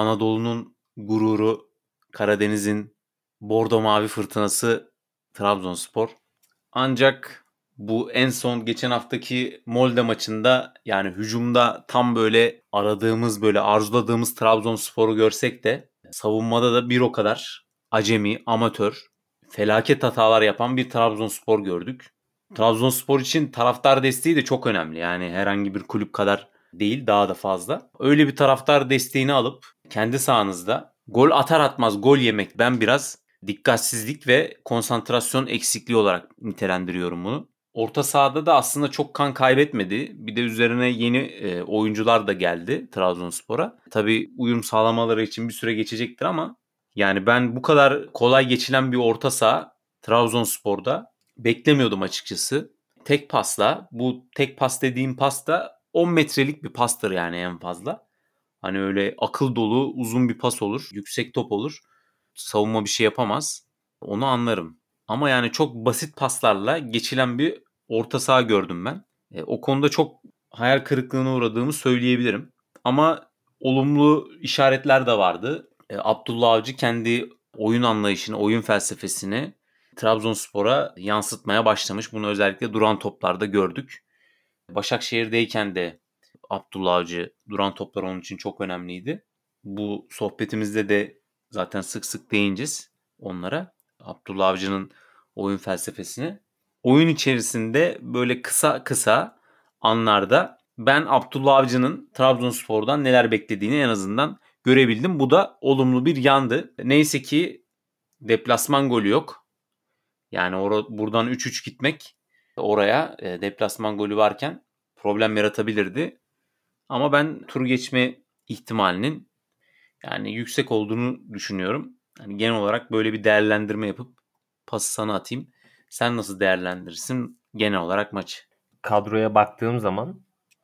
Anadolu'nun gururu, Karadeniz'in bordo mavi fırtınası Trabzonspor. Ancak bu en son geçen haftaki Molde maçında yani hücumda tam böyle aradığımız böyle arzuladığımız Trabzonspor'u görsek de savunmada da bir o kadar acemi, amatör, felaket hatalar yapan bir Trabzonspor gördük. Trabzonspor için taraftar desteği de çok önemli. Yani herhangi bir kulüp kadar değil daha da fazla. Öyle bir taraftar desteğini alıp kendi sahanızda gol atar atmaz gol yemek ben biraz dikkatsizlik ve konsantrasyon eksikliği olarak nitelendiriyorum bunu. Orta sahada da aslında çok kan kaybetmedi. Bir de üzerine yeni e, oyuncular da geldi Trabzonspor'a. Tabii uyum sağlamaları için bir süre geçecektir ama yani ben bu kadar kolay geçilen bir orta saha Trabzonspor'da beklemiyordum açıkçası. Tek pasla bu tek pas dediğim pasta 10 metrelik bir pastır yani en fazla. Hani öyle akıl dolu uzun bir pas olur. Yüksek top olur. Savunma bir şey yapamaz. Onu anlarım. Ama yani çok basit paslarla geçilen bir orta saha gördüm ben. E, o konuda çok hayal kırıklığına uğradığımı söyleyebilirim. Ama olumlu işaretler de vardı. E, Abdullah Avcı kendi oyun anlayışını, oyun felsefesini Trabzonspor'a yansıtmaya başlamış. Bunu özellikle duran toplarda gördük. Başakşehir'deyken de Abdullah Avcı duran toplar onun için çok önemliydi. Bu sohbetimizde de zaten sık sık değineceğiz onlara. Abdullah Avcı'nın oyun felsefesini. Oyun içerisinde böyle kısa kısa anlarda ben Abdullah Avcı'nın Trabzonspor'dan neler beklediğini en azından görebildim. Bu da olumlu bir yandı. Neyse ki deplasman golü yok. Yani or- buradan 3-3 gitmek oraya e, deplasman golü varken problem yaratabilirdi. Ama ben tur geçme ihtimalinin yani yüksek olduğunu düşünüyorum. Yani genel olarak böyle bir değerlendirme yapıp pası sana atayım. Sen nasıl değerlendirirsin genel olarak maçı? Kadroya baktığım zaman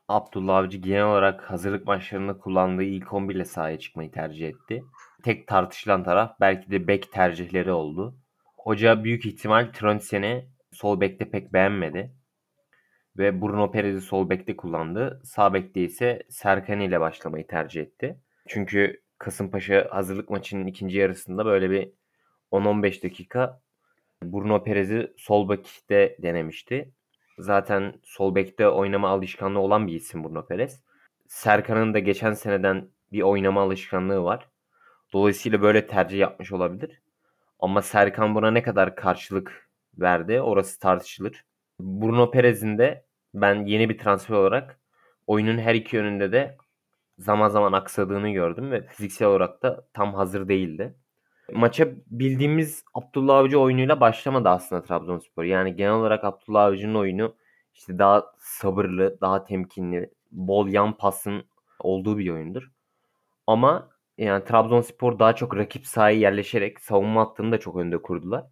Abdullah Avcı genel olarak hazırlık maçlarında kullandığı ilk 11 ile sahaya çıkmayı tercih etti. Tek tartışılan taraf belki de bek tercihleri oldu. Hoca büyük ihtimal Trondsen'i sol bekte pek beğenmedi. Ve Bruno Perez'i sol bekte kullandı. Sağ bekte ise Serkan ile başlamayı tercih etti. Çünkü Kasımpaşa hazırlık maçının ikinci yarısında böyle bir 10-15 dakika Bruno Perez'i sol bekte denemişti. Zaten sol bekte oynama alışkanlığı olan bir isim Bruno Perez. Serkan'ın da geçen seneden bir oynama alışkanlığı var. Dolayısıyla böyle tercih yapmış olabilir. Ama Serkan buna ne kadar karşılık verdi orası tartışılır. Bruno Perez'in de ben yeni bir transfer olarak oyunun her iki yönünde de zaman zaman aksadığını gördüm ve fiziksel olarak da tam hazır değildi. Maça bildiğimiz Abdullah Avcı oyunuyla başlamadı aslında Trabzonspor. Yani genel olarak Abdullah Avcı'nın oyunu işte daha sabırlı, daha temkinli, bol yan pasın olduğu bir oyundur. Ama yani Trabzonspor daha çok rakip sahaya yerleşerek savunma hattını da çok önde kurdular.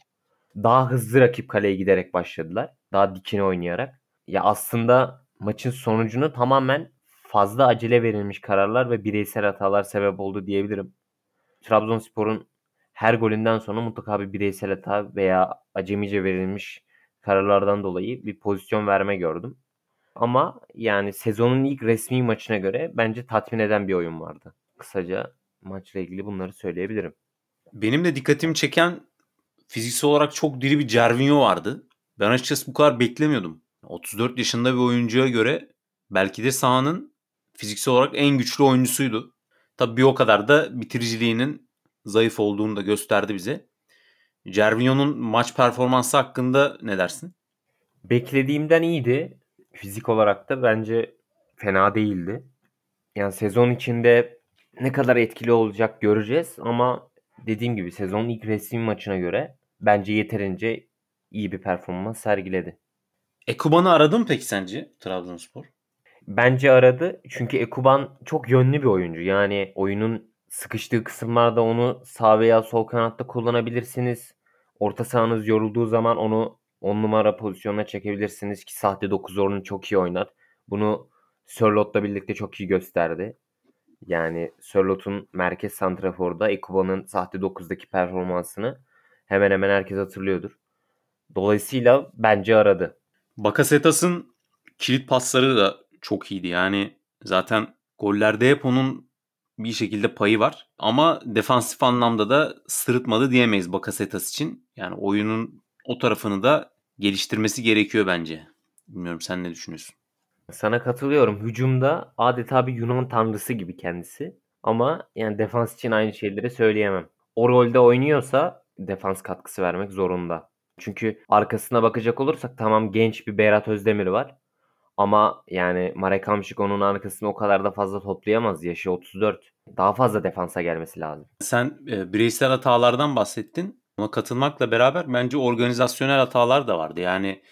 Daha hızlı rakip kaleye giderek başladılar. Daha dikine oynayarak. Ya aslında maçın sonucunu tamamen fazla acele verilmiş kararlar ve bireysel hatalar sebep oldu diyebilirim. Trabzonspor'un her golünden sonra mutlaka bir bireysel hata veya acemice verilmiş kararlardan dolayı bir pozisyon verme gördüm. Ama yani sezonun ilk resmi maçına göre bence tatmin eden bir oyun vardı. Kısaca maçla ilgili bunları söyleyebilirim. Benim de dikkatimi çeken fiziksel olarak çok diri bir Cervinho vardı. Ben açıkçası bu kadar beklemiyordum. 34 yaşında bir oyuncuya göre belki de sahanın fiziksel olarak en güçlü oyuncusuydu. Tabii bir o kadar da bitiriciliğinin zayıf olduğunu da gösterdi bize. Cervinho'nun maç performansı hakkında ne dersin? Beklediğimden iyiydi. Fizik olarak da bence fena değildi. Yani sezon içinde ne kadar etkili olacak göreceğiz ama dediğim gibi sezonun ilk resmi maçına göre bence yeterince iyi bir performans sergiledi. Ekuban'ı aradı mı peki sence Trabzonspor? Bence aradı. Çünkü Ekuban çok yönlü bir oyuncu. Yani oyunun sıkıştığı kısımlarda onu sağ veya sol kanatta kullanabilirsiniz. Orta sahanız yorulduğu zaman onu 10 numara pozisyonuna çekebilirsiniz ki sahte 9 oyunu çok iyi oynar. Bunu Sörlot'la birlikte çok iyi gösterdi. Yani Sörlot'un merkez santraforda Ekuban'ın sahte 9'daki performansını hemen hemen herkes hatırlıyordur. Dolayısıyla bence aradı. Bakasetas'ın kilit pasları da çok iyiydi. Yani zaten gollerde hep onun bir şekilde payı var. Ama defansif anlamda da sırıtmadı diyemeyiz Bakasetas için. Yani oyunun o tarafını da geliştirmesi gerekiyor bence. Bilmiyorum sen ne düşünüyorsun? Sana katılıyorum. Hücumda adeta bir Yunan tanrısı gibi kendisi. Ama yani defans için aynı şeyleri söyleyemem. O rolde oynuyorsa defans katkısı vermek zorunda. Çünkü arkasına bakacak olursak tamam genç bir Berat Özdemir var. Ama yani Marek Hamšík onun arkasını o kadar da fazla toplayamaz. Yaşı 34. Daha fazla defansa gelmesi lazım. Sen e, bireysel hatalardan bahsettin. Ona katılmakla beraber bence organizasyonel hatalar da vardı. Yani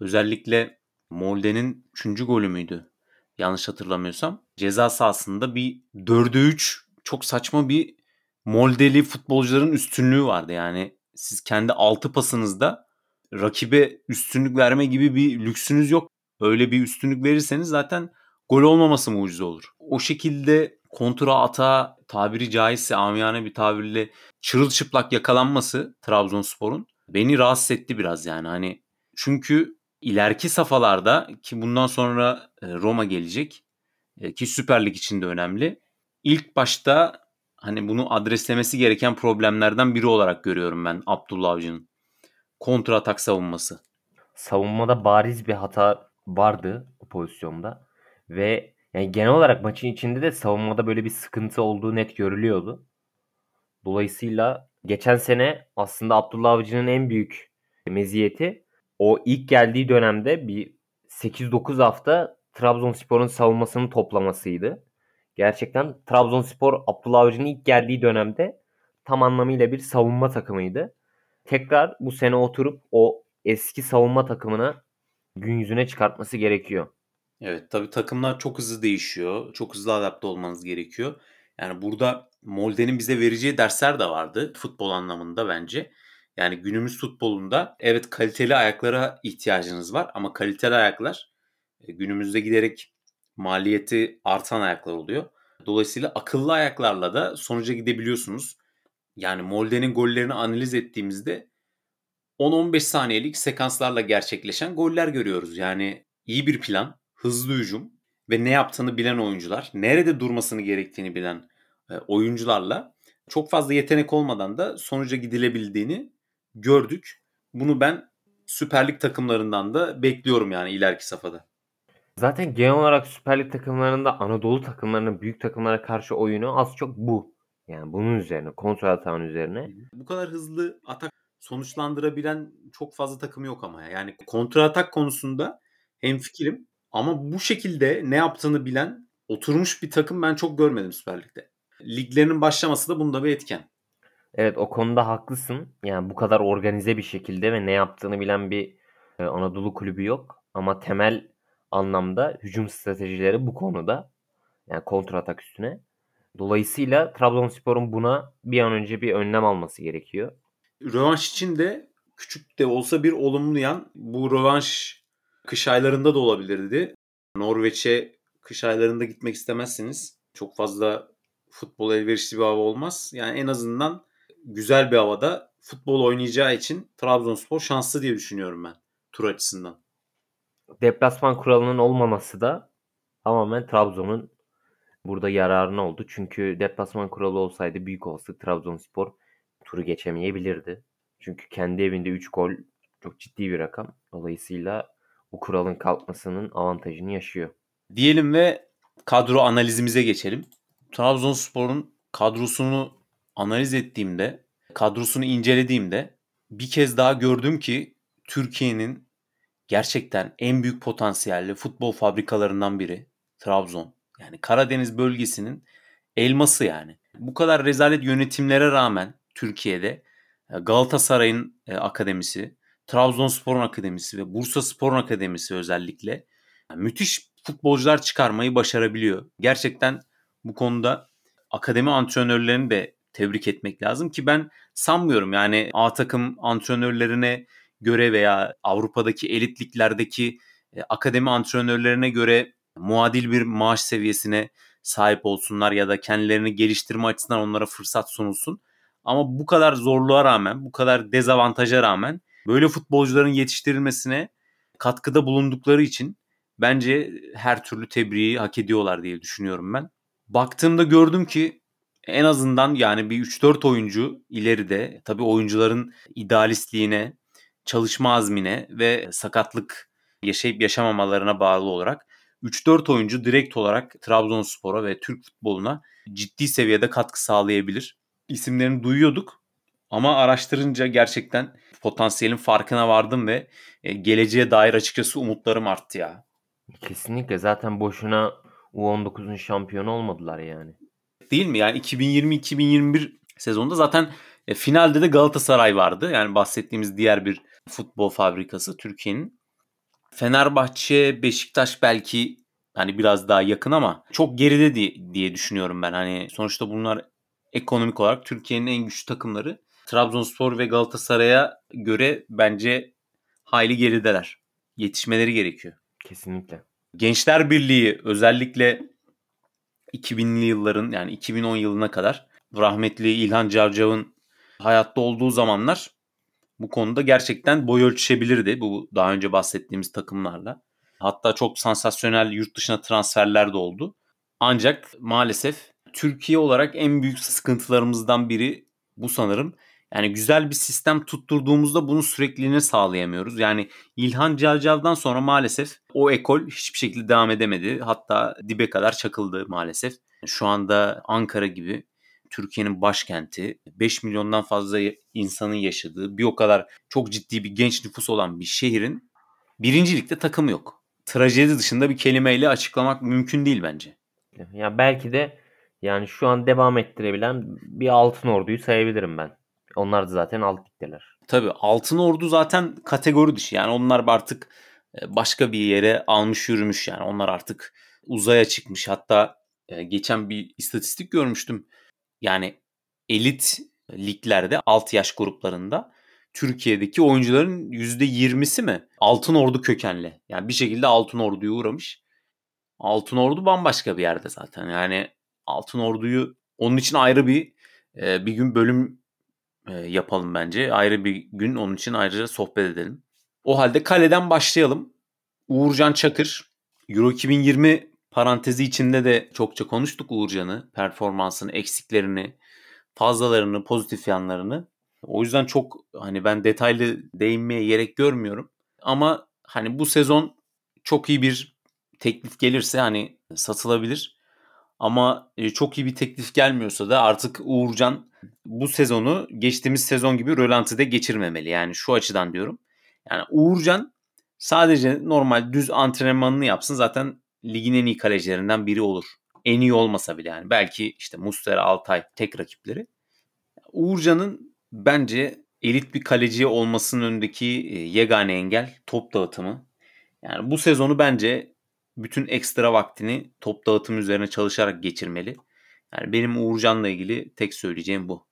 özellikle Molde'nin 3. golü müydü? Yanlış hatırlamıyorsam. Ceza sahasında bir 4'e 3 çok saçma bir Moldeli futbolcuların üstünlüğü vardı. Yani siz kendi altı pasınızda rakibe üstünlük verme gibi bir lüksünüz yok. Öyle bir üstünlük verirseniz zaten gol olmaması mucize olur. O şekilde kontra ata tabiri caizse amiyane bir tabirle çırılçıplak yakalanması Trabzonspor'un beni rahatsız etti biraz yani. Hani çünkü ileriki safhalarda ki bundan sonra e, Roma gelecek e, ki Süper Lig için de önemli. İlk başta hani bunu adreslemesi gereken problemlerden biri olarak görüyorum ben Abdullah Avcı'nın. Kontra atak savunması. Savunmada bariz bir hata vardı o pozisyonda ve yani genel olarak maçın içinde de savunmada böyle bir sıkıntı olduğu net görülüyordu. Dolayısıyla geçen sene aslında Abdullah Avcı'nın en büyük meziyeti o ilk geldiği dönemde bir 8-9 hafta Trabzonspor'un savunmasını toplamasıydı. Gerçekten Trabzonspor Abdullah Avcı'nın ilk geldiği dönemde tam anlamıyla bir savunma takımıydı. Tekrar bu sene oturup o eski savunma takımına gün yüzüne çıkartması gerekiyor. Evet tabii takımlar çok hızlı değişiyor. Çok hızlı adapte olmanız gerekiyor. Yani burada Molde'nin bize vereceği dersler de vardı futbol anlamında bence. Yani günümüz futbolunda evet kaliteli ayaklara ihtiyacınız var ama kaliteli ayaklar e, günümüzde giderek maliyeti artan ayaklar oluyor. Dolayısıyla akıllı ayaklarla da sonuca gidebiliyorsunuz. Yani Molde'nin gollerini analiz ettiğimizde 10-15 saniyelik sekanslarla gerçekleşen goller görüyoruz. Yani iyi bir plan, hızlı hücum ve ne yaptığını bilen oyuncular, nerede durmasını gerektiğini bilen e, oyuncularla çok fazla yetenek olmadan da sonuca gidilebildiğini gördük. Bunu ben Süper Lig takımlarından da bekliyorum yani ileriki safhada. Zaten genel olarak Süper Lig takımlarında Anadolu takımlarının büyük takımlara karşı oyunu az çok bu. Yani bunun üzerine, kontrol atağın üzerine. Bu kadar hızlı atak sonuçlandırabilen çok fazla takım yok ama ya. Yani kontra atak konusunda hem fikrim ama bu şekilde ne yaptığını bilen oturmuş bir takım ben çok görmedim Süper Lig'de. Liglerinin başlaması da bunda bir etken. Evet o konuda haklısın. Yani bu kadar organize bir şekilde ve ne yaptığını bilen bir e, Anadolu kulübü yok. Ama temel anlamda hücum stratejileri bu konuda. Yani kontra atak üstüne. Dolayısıyla Trabzonspor'un buna bir an önce bir önlem alması gerekiyor. Rövanş için de küçük de olsa bir olumlu yan bu rövanş kış aylarında da olabilirdi. Norveç'e kış aylarında gitmek istemezsiniz. Çok fazla futbol elverişli bir hava olmaz. Yani en azından güzel bir havada futbol oynayacağı için Trabzonspor şanslı diye düşünüyorum ben tur açısından. Deplasman kuralının olmaması da tamamen Trabzon'un burada yararına oldu. Çünkü deplasman kuralı olsaydı büyük olasılık Trabzonspor turu geçemeyebilirdi. Çünkü kendi evinde 3 gol çok ciddi bir rakam. Dolayısıyla bu kuralın kalkmasının avantajını yaşıyor. Diyelim ve kadro analizimize geçelim. Trabzonspor'un kadrosunu analiz ettiğimde, kadrosunu incelediğimde bir kez daha gördüm ki Türkiye'nin gerçekten en büyük potansiyelli futbol fabrikalarından biri Trabzon. Yani Karadeniz bölgesinin elması yani. Bu kadar rezalet yönetimlere rağmen Türkiye'de e, Galatasaray'ın e, akademisi, Trabzonspor'un akademisi ve Bursa Spor'un akademisi özellikle yani müthiş futbolcular çıkarmayı başarabiliyor. Gerçekten bu konuda akademi antrenörlerini de tebrik etmek lazım ki ben sanmıyorum yani A takım antrenörlerine göre veya Avrupa'daki elitliklerdeki e, akademi antrenörlerine göre muadil bir maaş seviyesine sahip olsunlar ya da kendilerini geliştirme açısından onlara fırsat sunulsun. Ama bu kadar zorluğa rağmen, bu kadar dezavantaja rağmen böyle futbolcuların yetiştirilmesine katkıda bulundukları için bence her türlü tebriği hak ediyorlar diye düşünüyorum ben. Baktığımda gördüm ki en azından yani bir 3-4 oyuncu ileride tabii oyuncuların idealistliğine, çalışma azmine ve sakatlık yaşayıp yaşamamalarına bağlı olarak 3-4 oyuncu direkt olarak Trabzonspor'a ve Türk futboluna ciddi seviyede katkı sağlayabilir. İsimlerini duyuyorduk ama araştırınca gerçekten potansiyelin farkına vardım ve e, geleceğe dair açıkçası umutlarım arttı ya. Kesinlikle zaten boşuna U19'un şampiyonu olmadılar yani. Değil mi? Yani 2020-2021 sezonunda zaten e, finalde de Galatasaray vardı. Yani bahsettiğimiz diğer bir futbol fabrikası Türkiye'nin. Fenerbahçe, Beşiktaş belki hani biraz daha yakın ama çok geride diye, diye düşünüyorum ben. Hani sonuçta bunlar ekonomik olarak Türkiye'nin en güçlü takımları. Trabzonspor ve Galatasaray'a göre bence hayli gerideler. Yetişmeleri gerekiyor. Kesinlikle. Gençler Birliği özellikle 2000'li yılların yani 2010 yılına kadar rahmetli İlhan Cavcav'ın hayatta olduğu zamanlar bu konuda gerçekten boy ölçüşebilirdi bu daha önce bahsettiğimiz takımlarla. Hatta çok sansasyonel yurt dışına transferler de oldu. Ancak maalesef Türkiye olarak en büyük sıkıntılarımızdan biri bu sanırım. Yani güzel bir sistem tutturduğumuzda bunun sürekliliğini sağlayamıyoruz. Yani İlhan Cavcav'dan sonra maalesef o ekol hiçbir şekilde devam edemedi. Hatta dibe kadar çakıldı maalesef. Şu anda Ankara gibi Türkiye'nin başkenti 5 milyondan fazla insanın yaşadığı bir o kadar çok ciddi bir genç nüfus olan bir şehrin birincilikte takımı yok. Trajedi dışında bir kelimeyle açıklamak mümkün değil bence. Ya belki de yani şu an devam ettirebilen bir altın orduyu sayabilirim ben. Onlar da zaten alt ligdeler. Tabii altın ordu zaten kategori dışı. Yani onlar artık e, başka bir yere almış yürümüş yani. Onlar artık uzaya çıkmış. Hatta e, geçen bir istatistik görmüştüm. Yani elit liglerde alt yaş gruplarında Türkiye'deki oyuncuların %20'si mi Altın Ordu kökenli. Yani bir şekilde Altın Ordu'ya uğramış. Altın Ordu bambaşka bir yerde zaten. Yani Altın Ordu'yu onun için ayrı bir e, bir gün bölüm e, yapalım bence. Ayrı bir gün onun için ayrıca sohbet edelim. O halde kaleden başlayalım. Uğurcan Çakır. Euro 2020 parantezi içinde de çokça konuştuk Uğurcan'ı. Performansını, eksiklerini, fazlalarını, pozitif yanlarını. O yüzden çok hani ben detaylı değinmeye gerek görmüyorum. Ama hani bu sezon çok iyi bir teklif gelirse hani satılabilir. Ama e, çok iyi bir teklif gelmiyorsa da artık Uğurcan bu sezonu geçtiğimiz sezon gibi rölantide geçirmemeli. Yani şu açıdan diyorum. Yani Uğurcan sadece normal düz antrenmanını yapsın zaten ligin en iyi kalecilerinden biri olur. En iyi olmasa bile yani. Belki işte Mustera, Altay tek rakipleri. Uğurcan'ın bence elit bir kaleci olmasının önündeki e, yegane engel top dağıtımı. Yani bu sezonu bence bütün ekstra vaktini top dağıtım üzerine çalışarak geçirmeli. Yani benim Uğurcan'la ilgili tek söyleyeceğim bu.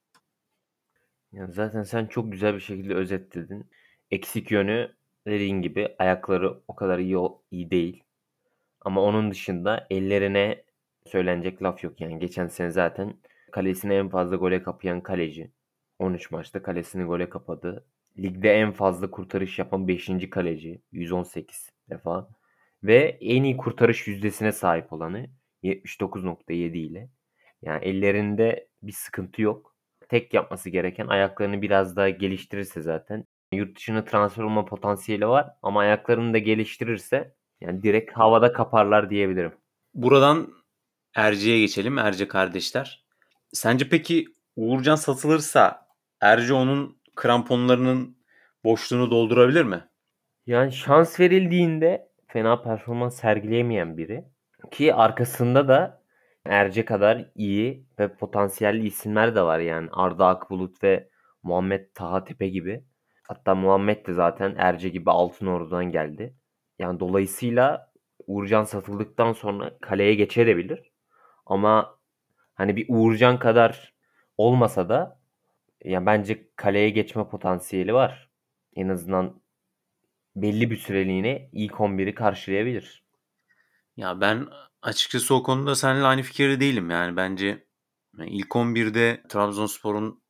Ya zaten sen çok güzel bir şekilde özetledin. Eksik yönü dediğin gibi ayakları o kadar iyi iyi değil. Ama onun dışında ellerine söylenecek laf yok yani. Geçen sene zaten kalesine en fazla gole kapayan kaleci. 13 maçta kalesini gole kapadı. Ligde en fazla kurtarış yapan 5. kaleci. 118 defa. Ve en iyi kurtarış yüzdesine sahip olanı 79.7 ile. Yani ellerinde bir sıkıntı yok. Tek yapması gereken ayaklarını biraz daha geliştirirse zaten. Yurt dışına transfer olma potansiyeli var ama ayaklarını da geliştirirse yani direkt havada kaparlar diyebilirim. Buradan Erce'ye geçelim. Erce kardeşler. Sence peki Uğurcan satılırsa Erce onun kramponlarının boşluğunu doldurabilir mi? Yani şans verildiğinde fena performans sergileyemeyen biri. Ki arkasında da Erce kadar iyi ve potansiyelli isimler de var yani. Arda Akbulut ve Muhammed Taha Tepe gibi. Hatta Muhammed de zaten Erce gibi Altın Ordu'dan geldi. Yani dolayısıyla Uğurcan satıldıktan sonra kaleye geçebilir. Ama hani bir Uğurcan kadar olmasa da yani bence kaleye geçme potansiyeli var. En azından belli bir süreliğine ilk 11'i karşılayabilir. Ya ben açıkçası o konuda seninle aynı fikirde değilim. Yani bence ilk 11'de Trabzonspor'un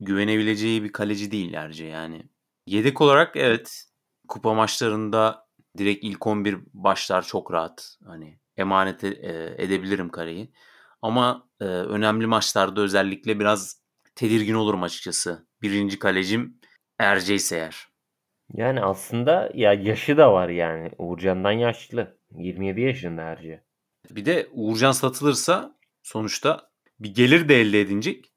güvenebileceği bir kaleci değil yani. Yedek olarak evet kupa maçlarında direkt ilk 11 başlar çok rahat. Hani emanet e, edebilirim kaleyi. Ama e, önemli maçlarda özellikle biraz tedirgin olurum açıkçası. Birinci kalecim Erce ise eğer. Yani aslında ya yaşı da var yani. Uğurcan'dan yaşlı. 27 yaşında Erce. Bir de Uğurcan satılırsa sonuçta bir gelir de elde edinecek.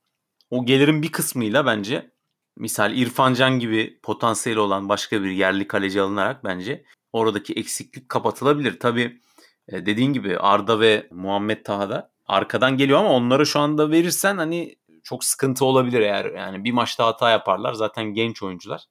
O gelirin bir kısmıyla bence misal İrfan Can gibi potansiyeli olan başka bir yerli kaleci alınarak bence oradaki eksiklik kapatılabilir. Tabii e, dediğin gibi Arda ve Muhammed Taha da arkadan geliyor ama onları şu anda verirsen hani çok sıkıntı olabilir eğer yani bir maçta hata yaparlar. Zaten genç oyuncular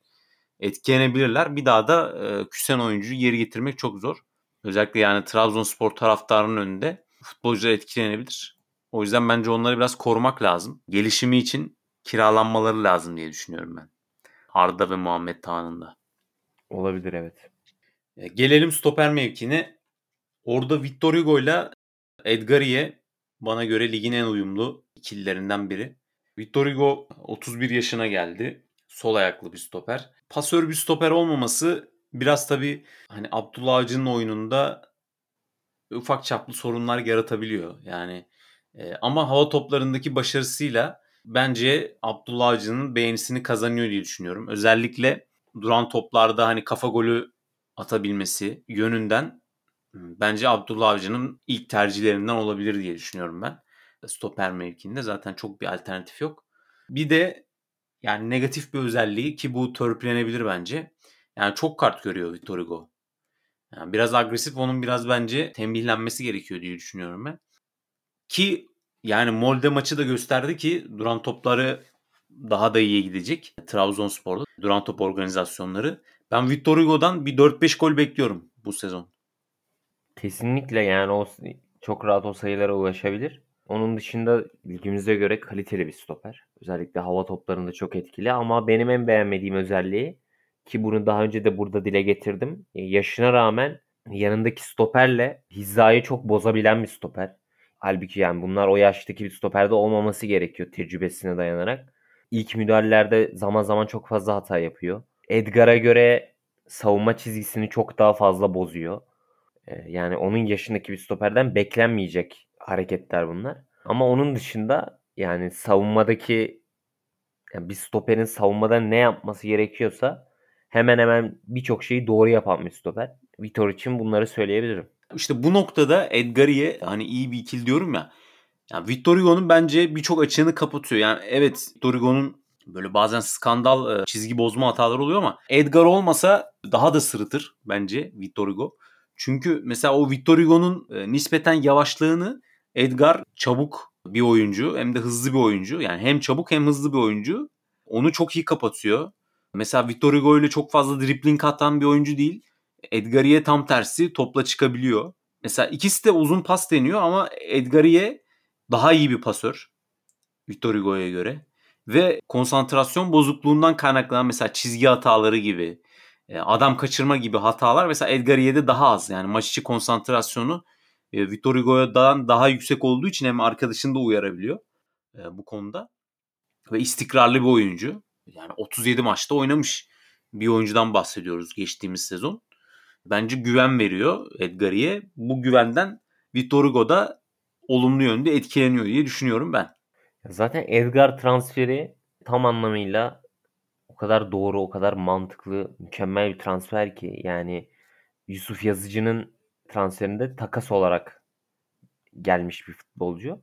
etkilenebilirler. Bir daha da e, küsen oyuncuyu geri getirmek çok zor. Özellikle yani Trabzonspor taraftarının önünde futbolcular etkilenebilir. O yüzden bence onları biraz korumak lazım. Gelişimi için kiralanmaları lazım diye düşünüyorum ben. Arda ve Muhammed Taha'nın da. Olabilir evet. E, gelelim stoper mevkine. Orada Victor Hugo ile Edgariye bana göre ligin en uyumlu ikililerinden biri. Victor Hugo 31 yaşına geldi. Sol ayaklı bir stoper. Pasör bir stoper olmaması biraz tabii hani Abdullah Avcı'nın oyununda ufak çaplı sorunlar yaratabiliyor. Yani e, ama hava toplarındaki başarısıyla bence Abdullah Avcı'nın beğenisini kazanıyor diye düşünüyorum. Özellikle duran toplarda hani kafa golü atabilmesi yönünden bence Abdullah Avcı'nın ilk tercihlerinden olabilir diye düşünüyorum ben. Stoper mevkinde zaten çok bir alternatif yok. Bir de yani negatif bir özelliği ki bu törpülenebilir bence. Yani çok kart görüyor Victor Hugo. Yani biraz agresif onun biraz bence tembihlenmesi gerekiyor diye düşünüyorum ben. Ki yani Molde maçı da gösterdi ki duran topları daha da iyiye gidecek. Trabzonspor'da duran top organizasyonları. Ben Victor Hugo'dan bir 4-5 gol bekliyorum bu sezon. Kesinlikle yani o çok rahat o sayılara ulaşabilir. Onun dışında ligimize göre kaliteli bir stoper. Özellikle hava toplarında çok etkili ama benim en beğenmediğim özelliği ki bunu daha önce de burada dile getirdim. E, yaşına rağmen yanındaki stoperle hizayı çok bozabilen bir stoper. Halbuki yani bunlar o yaştaki bir stoperde olmaması gerekiyor tecrübesine dayanarak. İlk müdahalelerde zaman zaman çok fazla hata yapıyor. Edgar'a göre savunma çizgisini çok daha fazla bozuyor. E, yani onun yaşındaki bir stoperden beklenmeyecek hareketler bunlar. Ama onun dışında yani savunmadaki yani bir stoperin savunmada ne yapması gerekiyorsa hemen hemen birçok şeyi doğru yapan bir stoper. Vitor için bunları söyleyebilirim. İşte bu noktada Edgari'ye hani iyi bir ikili diyorum ya. Yani Victor Hugo'nun bence birçok açığını kapatıyor. Yani evet Victor Hugo'nun böyle bazen skandal e, çizgi bozma hataları oluyor ama Edgar olmasa daha da sırıtır bence Victor Hugo. Çünkü mesela o Victor Hugo'nun e, nispeten yavaşlığını Edgar çabuk bir oyuncu hem de hızlı bir oyuncu. Yani hem çabuk hem hızlı bir oyuncu. Onu çok iyi kapatıyor. Mesela Victor Hugo ile çok fazla dribbling atan bir oyuncu değil. Edgariye tam tersi topla çıkabiliyor. Mesela ikisi de uzun pas deniyor ama Edgariye daha iyi bir pasör. Victor Hugo'ya göre. Ve konsantrasyon bozukluğundan kaynaklanan mesela çizgi hataları gibi, e, adam kaçırma gibi hatalar mesela Edgariye'de daha az. Yani maç içi konsantrasyonu e, Victor Hugo'dan daha yüksek olduğu için hem arkadaşını da uyarabiliyor e, bu konuda. Ve istikrarlı bir oyuncu. Yani 37 maçta oynamış bir oyuncudan bahsediyoruz geçtiğimiz sezon. Bence güven veriyor Edgar'ye. Bu güvenden Victor Hugo da olumlu yönde etkileniyor diye düşünüyorum ben. Zaten Edgar transferi tam anlamıyla o kadar doğru, o kadar mantıklı, mükemmel bir transfer ki yani Yusuf Yazıcı'nın transferinde takas olarak gelmiş bir futbolcu.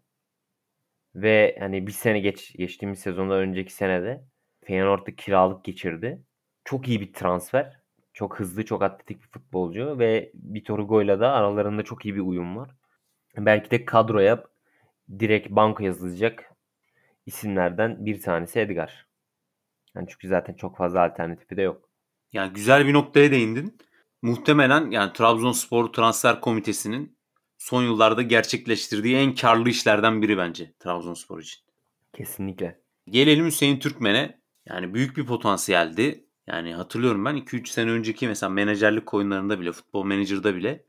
Ve hani bir sene geç geçtiğimiz sezonda önceki senede Feyenoord'da kiralık geçirdi. Çok iyi bir transfer. Çok hızlı, çok atletik bir futbolcu ve Vitor Hugo'yla da aralarında çok iyi bir uyum var. Belki de kadroya direkt banka yazılacak isimlerden bir tanesi Edgar. Yani çünkü zaten çok fazla alternatifi de yok. Yani güzel bir noktaya değindin. Muhtemelen yani Trabzonspor Transfer Komitesi'nin son yıllarda gerçekleştirdiği en karlı işlerden biri bence Trabzonspor için. Kesinlikle. Gelelim Hüseyin Türkmen'e. Yani büyük bir potansiyeldi. Yani hatırlıyorum ben 2-3 sene önceki mesela menajerlik oyunlarında bile, futbol menajerda bile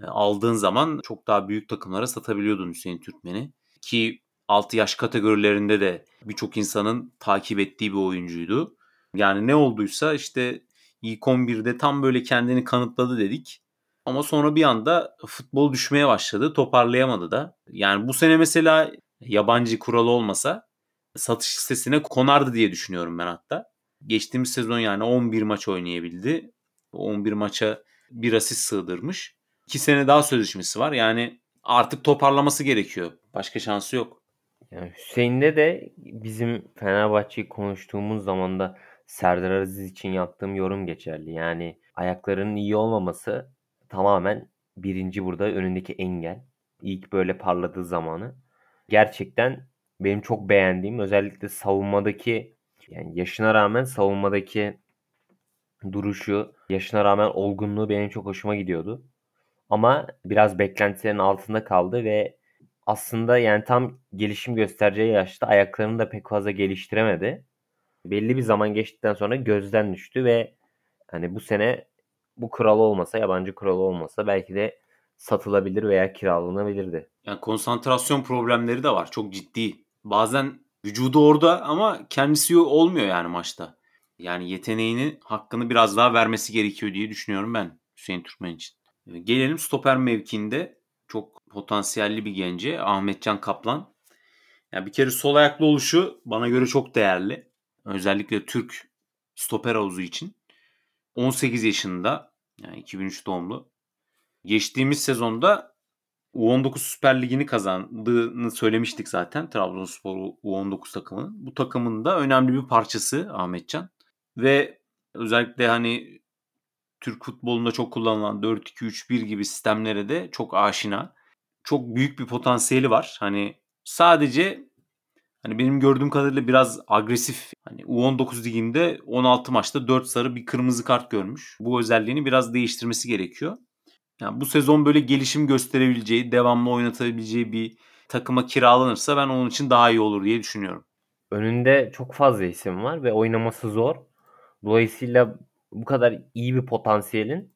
e, aldığın zaman çok daha büyük takımlara satabiliyordun Hüseyin Türkmen'i. Ki 6 yaş kategorilerinde de birçok insanın takip ettiği bir oyuncuydu. Yani ne olduysa işte ilk 11'de tam böyle kendini kanıtladı dedik. Ama sonra bir anda futbol düşmeye başladı. Toparlayamadı da. Yani bu sene mesela yabancı kuralı olmasa satış listesine konardı diye düşünüyorum ben hatta. Geçtiğimiz sezon yani 11 maç oynayabildi. 11 maça bir asist sığdırmış. 2 sene daha sözleşmesi var. Yani artık toparlaması gerekiyor. Başka şansı yok. Yani Hüseyin'de de bizim Fenerbahçe'yi konuştuğumuz zaman da Serdar Aziz için yaptığım yorum geçerli. Yani ayaklarının iyi olmaması tamamen birinci burada önündeki engel. İlk böyle parladığı zamanı. Gerçekten benim çok beğendiğim özellikle savunmadaki yani yaşına rağmen savunmadaki duruşu, yaşına rağmen olgunluğu benim çok hoşuma gidiyordu. Ama biraz beklentilerin altında kaldı ve aslında yani tam gelişim göstereceği yaşta ayaklarını da pek fazla geliştiremedi. Belli bir zaman geçtikten sonra gözden düştü ve hani bu sene bu kural olmasa, yabancı kural olmasa belki de satılabilir veya kiralanabilirdi. Yani konsantrasyon problemleri de var. Çok ciddi. Bazen vücudu orada ama kendisi olmuyor yani maçta. Yani yeteneğini hakkını biraz daha vermesi gerekiyor diye düşünüyorum ben Hüseyin Türkmen için. Gelelim stoper mevkinde çok potansiyelli bir gence Ahmetcan Kaplan. Yani bir kere sol ayaklı oluşu bana göre çok değerli. Özellikle Türk stoper havuzu için. 18 yaşında yani 2003 doğumlu. Geçtiğimiz sezonda U19 Süper Ligi'ni kazandığını söylemiştik zaten Trabzonspor U19 takımının. Bu takımın da önemli bir parçası Ahmetcan. Ve özellikle hani Türk futbolunda çok kullanılan 4-2-3-1 gibi sistemlere de çok aşina. Çok büyük bir potansiyeli var. Hani sadece hani benim gördüğüm kadarıyla biraz agresif. Hani U19 liginde 16 maçta 4 sarı bir kırmızı kart görmüş. Bu özelliğini biraz değiştirmesi gerekiyor. Yani bu sezon böyle gelişim gösterebileceği, devamlı oynatabileceği bir takıma kiralanırsa ben onun için daha iyi olur diye düşünüyorum. Önünde çok fazla isim var ve oynaması zor. Dolayısıyla bu kadar iyi bir potansiyelin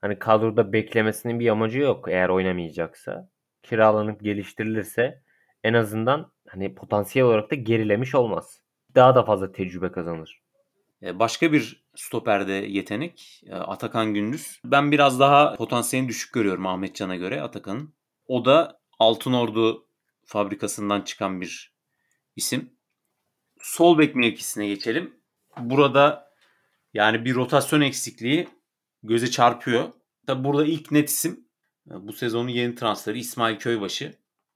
hani kadroda beklemesinin bir amacı yok eğer oynamayacaksa. Kiralanıp geliştirilirse en azından hani potansiyel olarak da gerilemiş olmaz. Daha da fazla tecrübe kazanır. E, başka bir stoperde yetenek e, Atakan Gündüz. Ben biraz daha potansiyelini düşük görüyorum Ahmet Can'a göre Atakan'ın. O da Altınordu fabrikasından çıkan bir isim. Sol bek mevkisine geçelim. Burada yani bir rotasyon eksikliği göze çarpıyor. Tabi burada ilk net isim bu sezonun yeni transferi İsmail Köybaşı.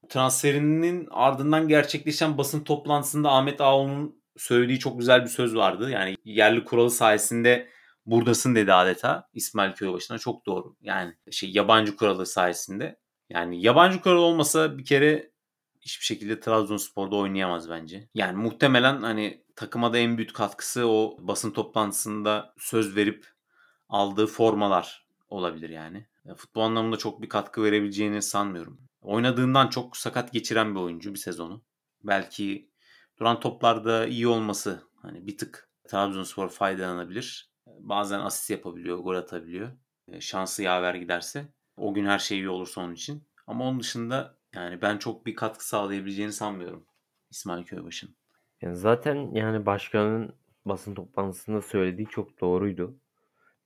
Transferinin ardından gerçekleşen basın toplantısında Ahmet Ağol'un söylediği çok güzel bir söz vardı. Yani yerli kuralı sayesinde buradasın dedi adeta İsmail Köybaşı'na. Çok doğru. Yani şey yabancı kuralı sayesinde. Yani yabancı kural olmasa bir kere hiçbir şekilde Trabzonspor'da oynayamaz bence. Yani muhtemelen hani takıma da en büyük katkısı o basın toplantısında söz verip aldığı formalar olabilir yani. Futbol anlamında çok bir katkı verebileceğini sanmıyorum. Oynadığından çok sakat geçiren bir oyuncu bir sezonu. Belki duran toplarda iyi olması hani bir tık Trabzonspor faydalanabilir. Bazen asist yapabiliyor, gol atabiliyor. E, şansı yaver giderse. O gün her şey iyi olursa onun için. Ama onun dışında yani ben çok bir katkı sağlayabileceğini sanmıyorum İsmail Köybaşı'nın. Yani zaten yani başkanın basın toplantısında söylediği çok doğruydu.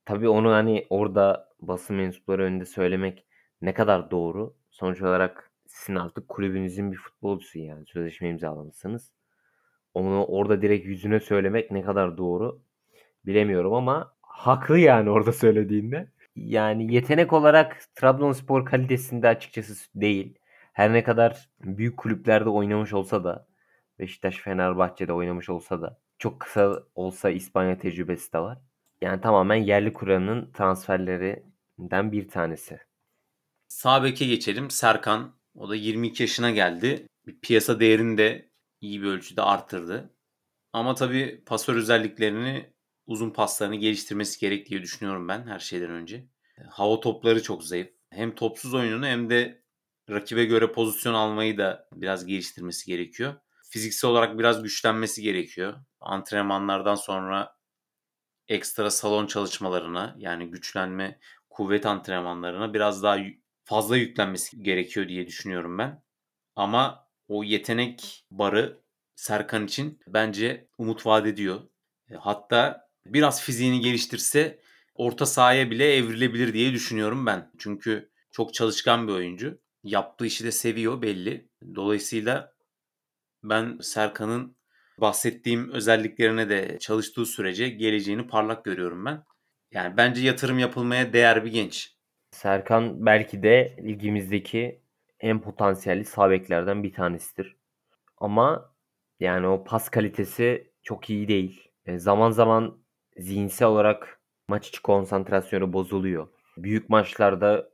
Tabii onu hani orada basın mensupları önünde söylemek ne kadar doğru. Sonuç olarak sizin artık kulübünüzün bir futbolcusu yani sözleşme imzalamışsınız. Onu orada direkt yüzüne söylemek ne kadar doğru bilemiyorum ama haklı yani orada söylediğinde. Yani yetenek olarak Trabzonspor kalitesinde açıkçası değil. Her ne kadar büyük kulüplerde oynamış olsa da Beşiktaş, Fenerbahçe'de oynamış olsa da çok kısa olsa İspanya tecrübesi de var. Yani tamamen yerli kuranın transferlerinden bir tanesi. Sağ beke geçelim. Serkan. O da 22 yaşına geldi. Piyasa değerini de iyi bir ölçüde arttırdı. Ama tabii pasör özelliklerini uzun paslarını geliştirmesi gerek diye düşünüyorum ben her şeyden önce. Hava topları çok zayıf. Hem topsuz oyununu hem de rakibe göre pozisyon almayı da biraz geliştirmesi gerekiyor. Fiziksel olarak biraz güçlenmesi gerekiyor. Antrenmanlardan sonra ekstra salon çalışmalarına yani güçlenme, kuvvet antrenmanlarına biraz daha fazla yüklenmesi gerekiyor diye düşünüyorum ben. Ama o yetenek barı Serkan için bence umut vaat ediyor. E, hatta biraz fiziğini geliştirse orta sahaya bile evrilebilir diye düşünüyorum ben. Çünkü çok çalışkan bir oyuncu. Yaptığı işi de seviyor belli. Dolayısıyla ben Serkan'ın bahsettiğim özelliklerine de çalıştığı sürece geleceğini parlak görüyorum ben. Yani bence yatırım yapılmaya değer bir genç. Serkan belki de ligimizdeki en potansiyelli sağ bir tanesidir. Ama yani o pas kalitesi çok iyi değil. E, zaman zaman zihinsel olarak maç içi konsantrasyonu bozuluyor. Büyük maçlarda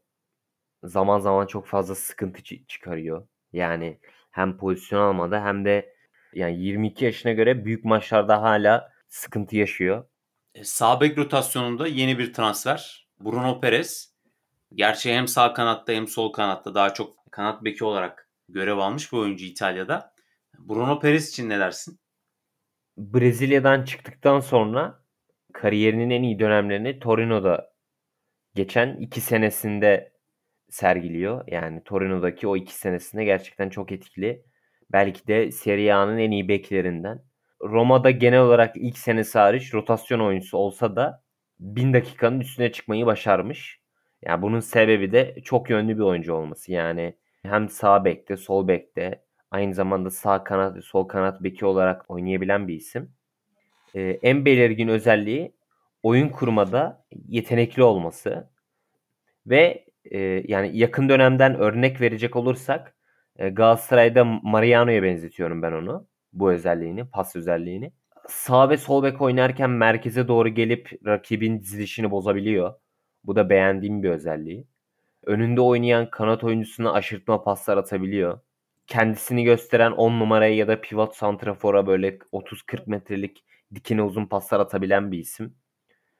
zaman zaman çok fazla sıkıntı çıkarıyor. Yani hem pozisyon almada hem de yani 22 yaşına göre büyük maçlarda hala sıkıntı yaşıyor. E, sağ bek rotasyonunda yeni bir transfer. Bruno Perez. Gerçi hem sağ kanatta hem sol kanatta daha çok kanat beki olarak görev almış bir oyuncu İtalya'da. Bruno Perez için ne dersin? Brezilya'dan çıktıktan sonra kariyerinin en iyi dönemlerini Torino'da geçen iki senesinde sergiliyor. Yani Torino'daki o iki senesinde gerçekten çok etkili. Belki de Serie A'nın en iyi beklerinden. Roma'da genel olarak ilk senesi hariç rotasyon oyuncusu olsa da 1000 dakikanın üstüne çıkmayı başarmış. Yani bunun sebebi de çok yönlü bir oyuncu olması. Yani hem sağ bekte, sol bekte, aynı zamanda sağ kanat ve sol kanat beki olarak oynayabilen bir isim. Ee, en belirgin özelliği oyun kurmada yetenekli olması ve e, yani yakın dönemden örnek verecek olursak e, Galatasaray'da Mariano'ya benzetiyorum ben onu. Bu özelliğini, pas özelliğini. Sağ ve sol bek oynarken merkeze doğru gelip rakibin dizilişini bozabiliyor. Bu da beğendiğim bir özelliği. Önünde oynayan kanat oyuncusuna aşırtma paslar atabiliyor. Kendisini gösteren 10 numaraya ya da pivot santrafora böyle 30-40 metrelik dikine uzun paslar atabilen bir isim.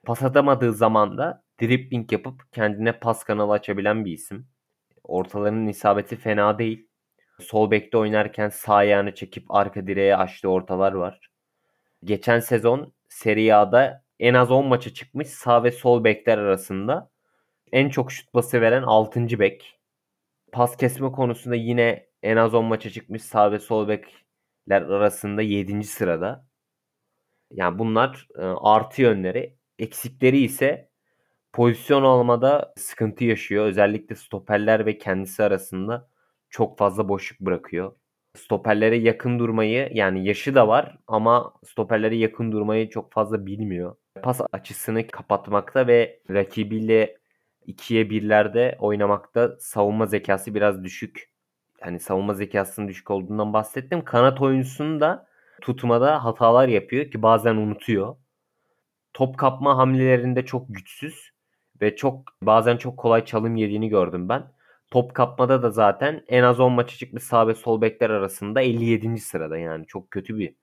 Pas atamadığı zaman da dribbling yapıp kendine pas kanalı açabilen bir isim. Ortalarının isabeti fena değil. Sol bekte oynarken sağ ayağını çekip arka direğe açtığı ortalar var. Geçen sezon Serie A'da en az 10 maça çıkmış sağ ve sol bekler arasında en çok şut pası veren 6. bek. Pas kesme konusunda yine en az 10 maça çıkmış sağ ve sol bekler arasında 7. sırada. Yani bunlar e, artı yönleri. Eksikleri ise pozisyon almada sıkıntı yaşıyor. Özellikle stoperler ve kendisi arasında çok fazla boşluk bırakıyor. Stoperlere yakın durmayı yani yaşı da var ama stoperlere yakın durmayı çok fazla bilmiyor. Pas açısını kapatmakta ve rakibiyle ikiye birlerde oynamakta savunma zekası biraz düşük. Yani savunma zekasının düşük olduğundan bahsettim. Kanat oyuncusunun da tutmada hatalar yapıyor ki bazen unutuyor. Top kapma hamlelerinde çok güçsüz ve çok bazen çok kolay çalım yediğini gördüm ben. Top kapmada da zaten en az 10 maça çıkmış sağ ve sol bekler arasında 57. sırada yani çok kötü bir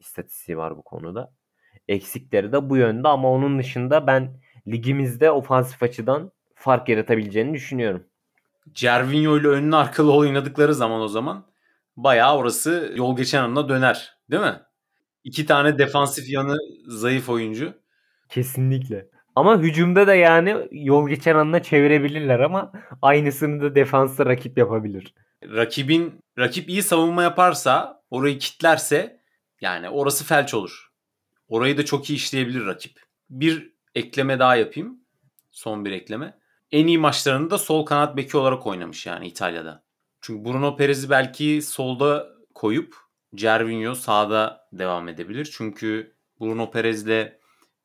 istatistiği var bu konuda. Eksikleri de bu yönde ama onun dışında ben ligimizde ofansif açıdan fark yaratabileceğini düşünüyorum. Cervinho ile önlü arkalı oynadıkları zaman o zaman bayağı orası yol geçen anına döner. Değil mi? İki tane defansif yanı zayıf oyuncu. Kesinlikle. Ama hücumda da yani yol geçen anına çevirebilirler ama aynısını da defansta rakip yapabilir. Rakibin rakip iyi savunma yaparsa, orayı kitlerse yani orası felç olur. Orayı da çok iyi işleyebilir rakip. Bir ekleme daha yapayım. Son bir ekleme. En iyi maçlarını da sol kanat beki olarak oynamış yani İtalya'da. Çünkü Bruno Perez'i belki solda koyup Cervinho sağda devam edebilir. Çünkü Bruno Perez'le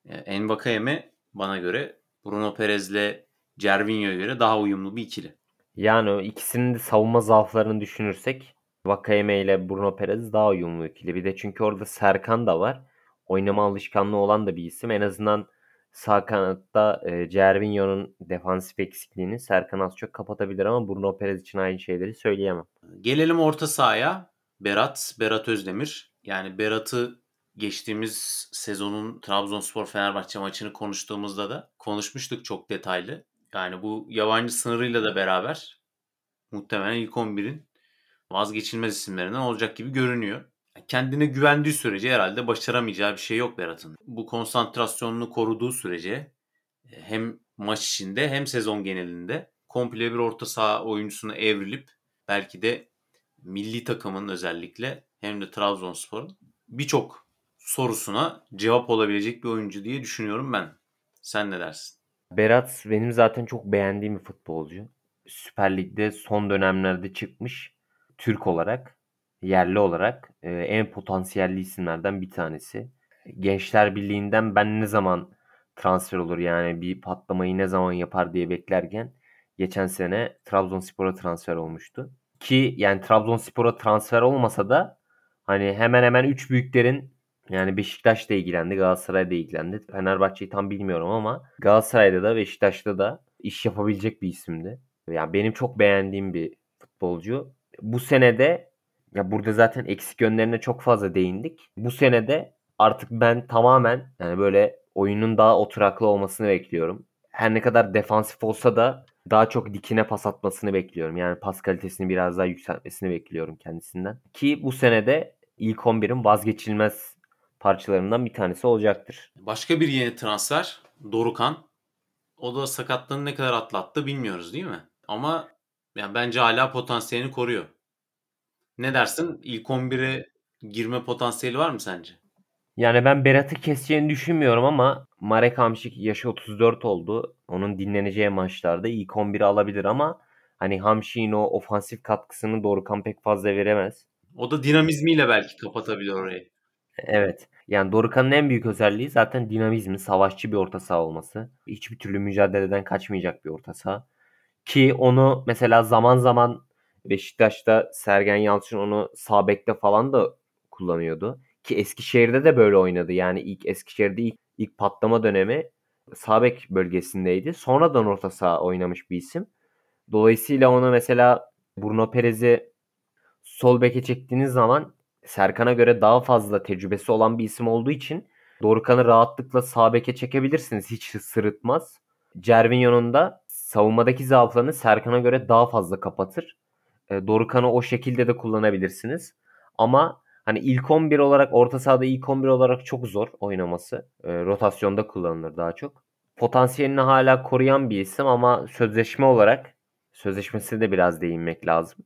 Envakayeme bana göre Bruno Perez'le Cervinho'ya göre daha uyumlu bir ikili. Yani o ikisinin de savunma zaaflarını düşünürsek Vakayeme ile Bruno Perez daha uyumlu ikili. Bir de çünkü orada Serkan da var. Oynama alışkanlığı olan da bir isim. En azından sağ kanatta e, Cervinho'nun defansif eksikliğini Serkan az çok kapatabilir ama Bruno Perez için aynı şeyleri söyleyemem. Gelelim orta sahaya. Berat, Berat Özdemir. Yani Berat'ı geçtiğimiz sezonun Trabzonspor Fenerbahçe maçını konuştuğumuzda da konuşmuştuk çok detaylı. Yani bu yabancı sınırıyla da beraber muhtemelen ilk 11'in vazgeçilmez isimlerinden olacak gibi görünüyor. Kendine güvendiği sürece herhalde başaramayacağı bir şey yok Berat'ın. Bu konsantrasyonunu koruduğu sürece e, hem maç içinde hem sezon genelinde komple bir orta saha oyuncusuna evrilip belki de milli takımın özellikle hem de Trabzonspor'un birçok sorusuna cevap olabilecek bir oyuncu diye düşünüyorum ben Sen ne dersin? Berat benim zaten çok beğendiğim bir futbolcu. Süper Lig'de son dönemlerde çıkmış Türk olarak, yerli olarak e, en potansiyelli isimlerden bir tanesi. Gençler Birliği'nden ben ne zaman transfer olur yani bir patlamayı ne zaman yapar diye beklerken geçen sene Trabzonspor'a transfer olmuştu. Ki yani Trabzonspor'a transfer olmasa da hani hemen hemen 3 büyüklerin yani Beşiktaş da ilgilendi, Galatasaray da ilgilendi. Fenerbahçe'yi tam bilmiyorum ama Galatasaray'da da Beşiktaş'ta da iş yapabilecek bir isimdi. Yani benim çok beğendiğim bir futbolcu. Bu senede ya burada zaten eksik yönlerine çok fazla değindik. Bu senede artık ben tamamen yani böyle oyunun daha oturaklı olmasını bekliyorum. Her ne kadar defansif olsa da daha çok dikine pas atmasını bekliyorum. Yani pas kalitesini biraz daha yükseltmesini bekliyorum kendisinden. Ki bu senede ilk 11'in vazgeçilmez parçalarından bir tanesi olacaktır. Başka bir yeni transfer Dorukan. O da sakatlığını ne kadar atlattı bilmiyoruz değil mi? Ama yani bence hala potansiyelini koruyor. Ne dersin? İlk 11'e girme potansiyeli var mı sence? Yani ben Berat'ı keseceğini düşünmüyorum ama Marek Hamşik yaşı 34 oldu. Onun dinleneceği maçlarda ilk 11'i alabilir ama hani Hamşik'in o ofansif katkısını Dorukan pek fazla veremez. O da dinamizmiyle belki kapatabilir orayı. Evet. Yani Dorukan'ın en büyük özelliği zaten dinamizmi, savaşçı bir orta saha olması. Hiçbir türlü mücadeleden kaçmayacak bir orta saha. Ki onu mesela zaman zaman Beşiktaş'ta Sergen Yalçın onu sağ bekte falan da kullanıyordu. Ki Eskişehir'de de böyle oynadı. Yani ilk Eskişehir'de ilk, ilk patlama dönemi sağ bek bölgesindeydi. Sonradan orta saha oynamış bir isim. Dolayısıyla onu mesela Bruno Perez'i sol beke çektiğiniz zaman Serkan'a göre daha fazla tecrübesi olan bir isim olduğu için Dorukhan'ı rahatlıkla sağ beke çekebilirsiniz. Hiç sırıtmaz. Cervinho'nun da savunmadaki zaaflarını Serkan'a göre daha fazla kapatır. E, Dorukhan'ı o şekilde de kullanabilirsiniz. Ama hani ilk 11 olarak orta sahada ilk 11 olarak çok zor oynaması. E, rotasyonda kullanılır daha çok. Potansiyelini hala koruyan bir isim ama sözleşme olarak sözleşmesine de biraz değinmek lazım.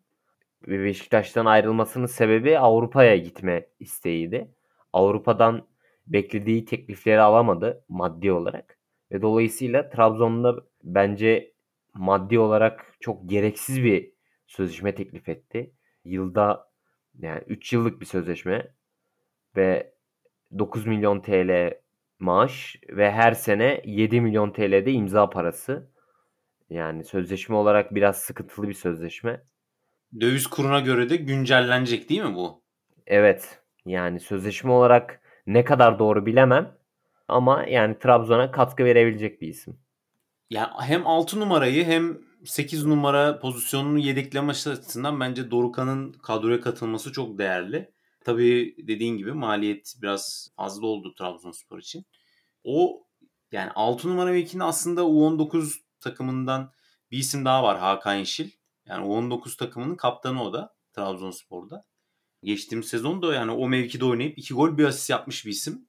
Beşiktaş'tan ayrılmasının sebebi Avrupa'ya gitme isteğiydi. Avrupa'dan beklediği teklifleri alamadı maddi olarak. Ve dolayısıyla Trabzon'da bence maddi olarak çok gereksiz bir sözleşme teklif etti. Yılda yani 3 yıllık bir sözleşme ve 9 milyon TL maaş ve her sene 7 milyon TL'de imza parası. Yani sözleşme olarak biraz sıkıntılı bir sözleşme. Döviz kuruna göre de güncellenecek değil mi bu? Evet. Yani sözleşme olarak ne kadar doğru bilemem. Ama yani Trabzon'a katkı verebilecek bir isim. Yani hem 6 numarayı hem 8 numara pozisyonunu yedekleme açısından bence Dorukan'ın kadroya katılması çok değerli. Tabii dediğin gibi maliyet biraz fazla oldu Trabzonspor için. O yani 6 numara mevkinde aslında U19 takımından bir isim daha var Hakan Yeşil. Yani U19 takımının kaptanı o da Trabzonspor'da. Geçtiğimiz sezon da yani o mevkide oynayıp 2 gol bir asist yapmış bir isim.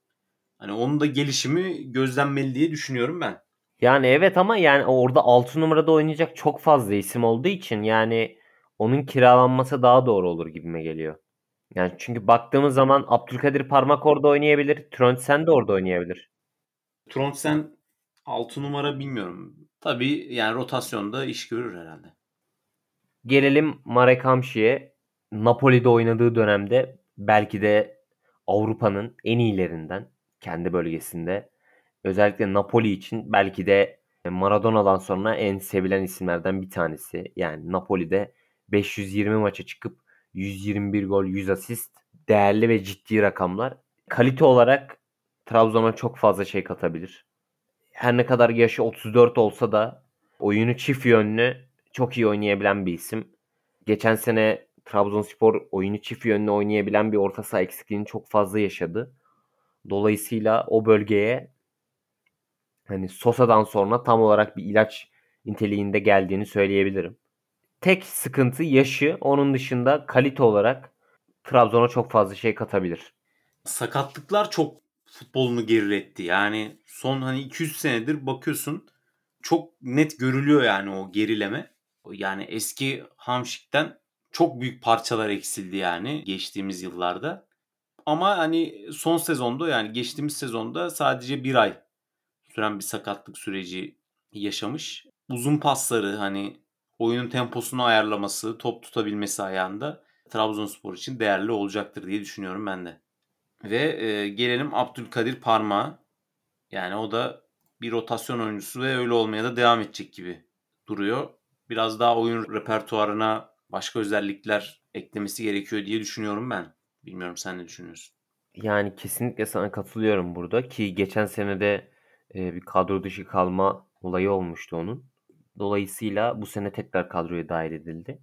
Hani onun da gelişimi gözlenmeli diye düşünüyorum ben. Yani evet ama yani orada 6 numarada oynayacak çok fazla isim olduğu için yani onun kiralanması daha doğru olur gibime geliyor. Yani çünkü baktığımız zaman Abdülkadir Parmak orada oynayabilir. Trondsen de orada oynayabilir. Trondsen 6 numara bilmiyorum. Tabii yani rotasyonda iş görür herhalde. Gelelim Marek Hamşik'e. Napoli'de oynadığı dönemde belki de Avrupa'nın en iyilerinden kendi bölgesinde. Özellikle Napoli için belki de Maradona'dan sonra en sevilen isimlerden bir tanesi. Yani Napoli'de 520 maça çıkıp 121 gol, 100 asist değerli ve ciddi rakamlar. Kalite olarak Trabzon'a çok fazla şey katabilir. Her ne kadar yaşı 34 olsa da oyunu çift yönlü çok iyi oynayabilen bir isim. Geçen sene Trabzonspor oyunu çift yönlü oynayabilen bir orta saha eksikliğini çok fazla yaşadı. Dolayısıyla o bölgeye hani Sosa'dan sonra tam olarak bir ilaç niteliğinde geldiğini söyleyebilirim. Tek sıkıntı yaşı. Onun dışında kalite olarak Trabzon'a çok fazla şey katabilir. Sakatlıklar çok futbolunu geriletti. Yani son hani 200 senedir bakıyorsun çok net görülüyor yani o gerileme. Yani eski Hamşik'ten çok büyük parçalar eksildi yani geçtiğimiz yıllarda. Ama hani son sezonda yani geçtiğimiz sezonda sadece bir ay süren bir sakatlık süreci yaşamış. Uzun pasları hani oyunun temposunu ayarlaması, top tutabilmesi ayağında Trabzonspor için değerli olacaktır diye düşünüyorum ben de. Ve e, gelelim Abdülkadir Parmağı. Yani o da bir rotasyon oyuncusu ve öyle olmaya da devam edecek gibi duruyor. Biraz daha oyun repertuarına başka özellikler eklemesi gerekiyor diye düşünüyorum ben. Bilmiyorum sen ne düşünüyorsun? Yani kesinlikle sana katılıyorum burada ki geçen senede e, bir kadro dışı kalma olayı olmuştu onun. Dolayısıyla bu sene tekrar kadroya dahil edildi.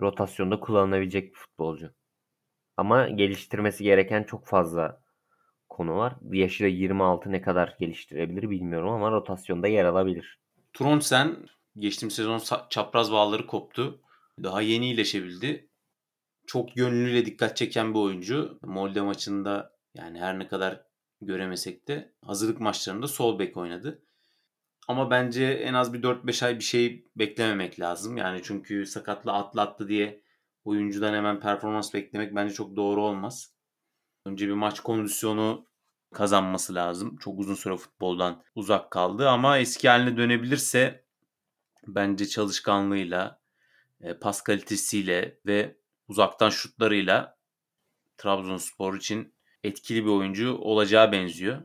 Rotasyonda kullanılabilecek bir futbolcu. Ama geliştirmesi gereken çok fazla konu var. Yaşı da 26 ne kadar geliştirebilir bilmiyorum ama rotasyonda yer alabilir. Tronsen geçtiğim sezon çapraz bağları koptu. Daha yeni iyileşebildi. Çok yönlüyle dikkat çeken bir oyuncu. Molde maçında yani her ne kadar göremesek de hazırlık maçlarında sol bek oynadı. Ama bence en az bir 4-5 ay bir şey beklememek lazım. Yani çünkü sakatlı atlattı diye oyuncudan hemen performans beklemek bence çok doğru olmaz. Önce bir maç kondisyonu kazanması lazım. Çok uzun süre futboldan uzak kaldı ama eski haline dönebilirse bence çalışkanlığıyla, e, pas kalitesiyle ve uzaktan şutlarıyla Trabzonspor için etkili bir oyuncu olacağı benziyor.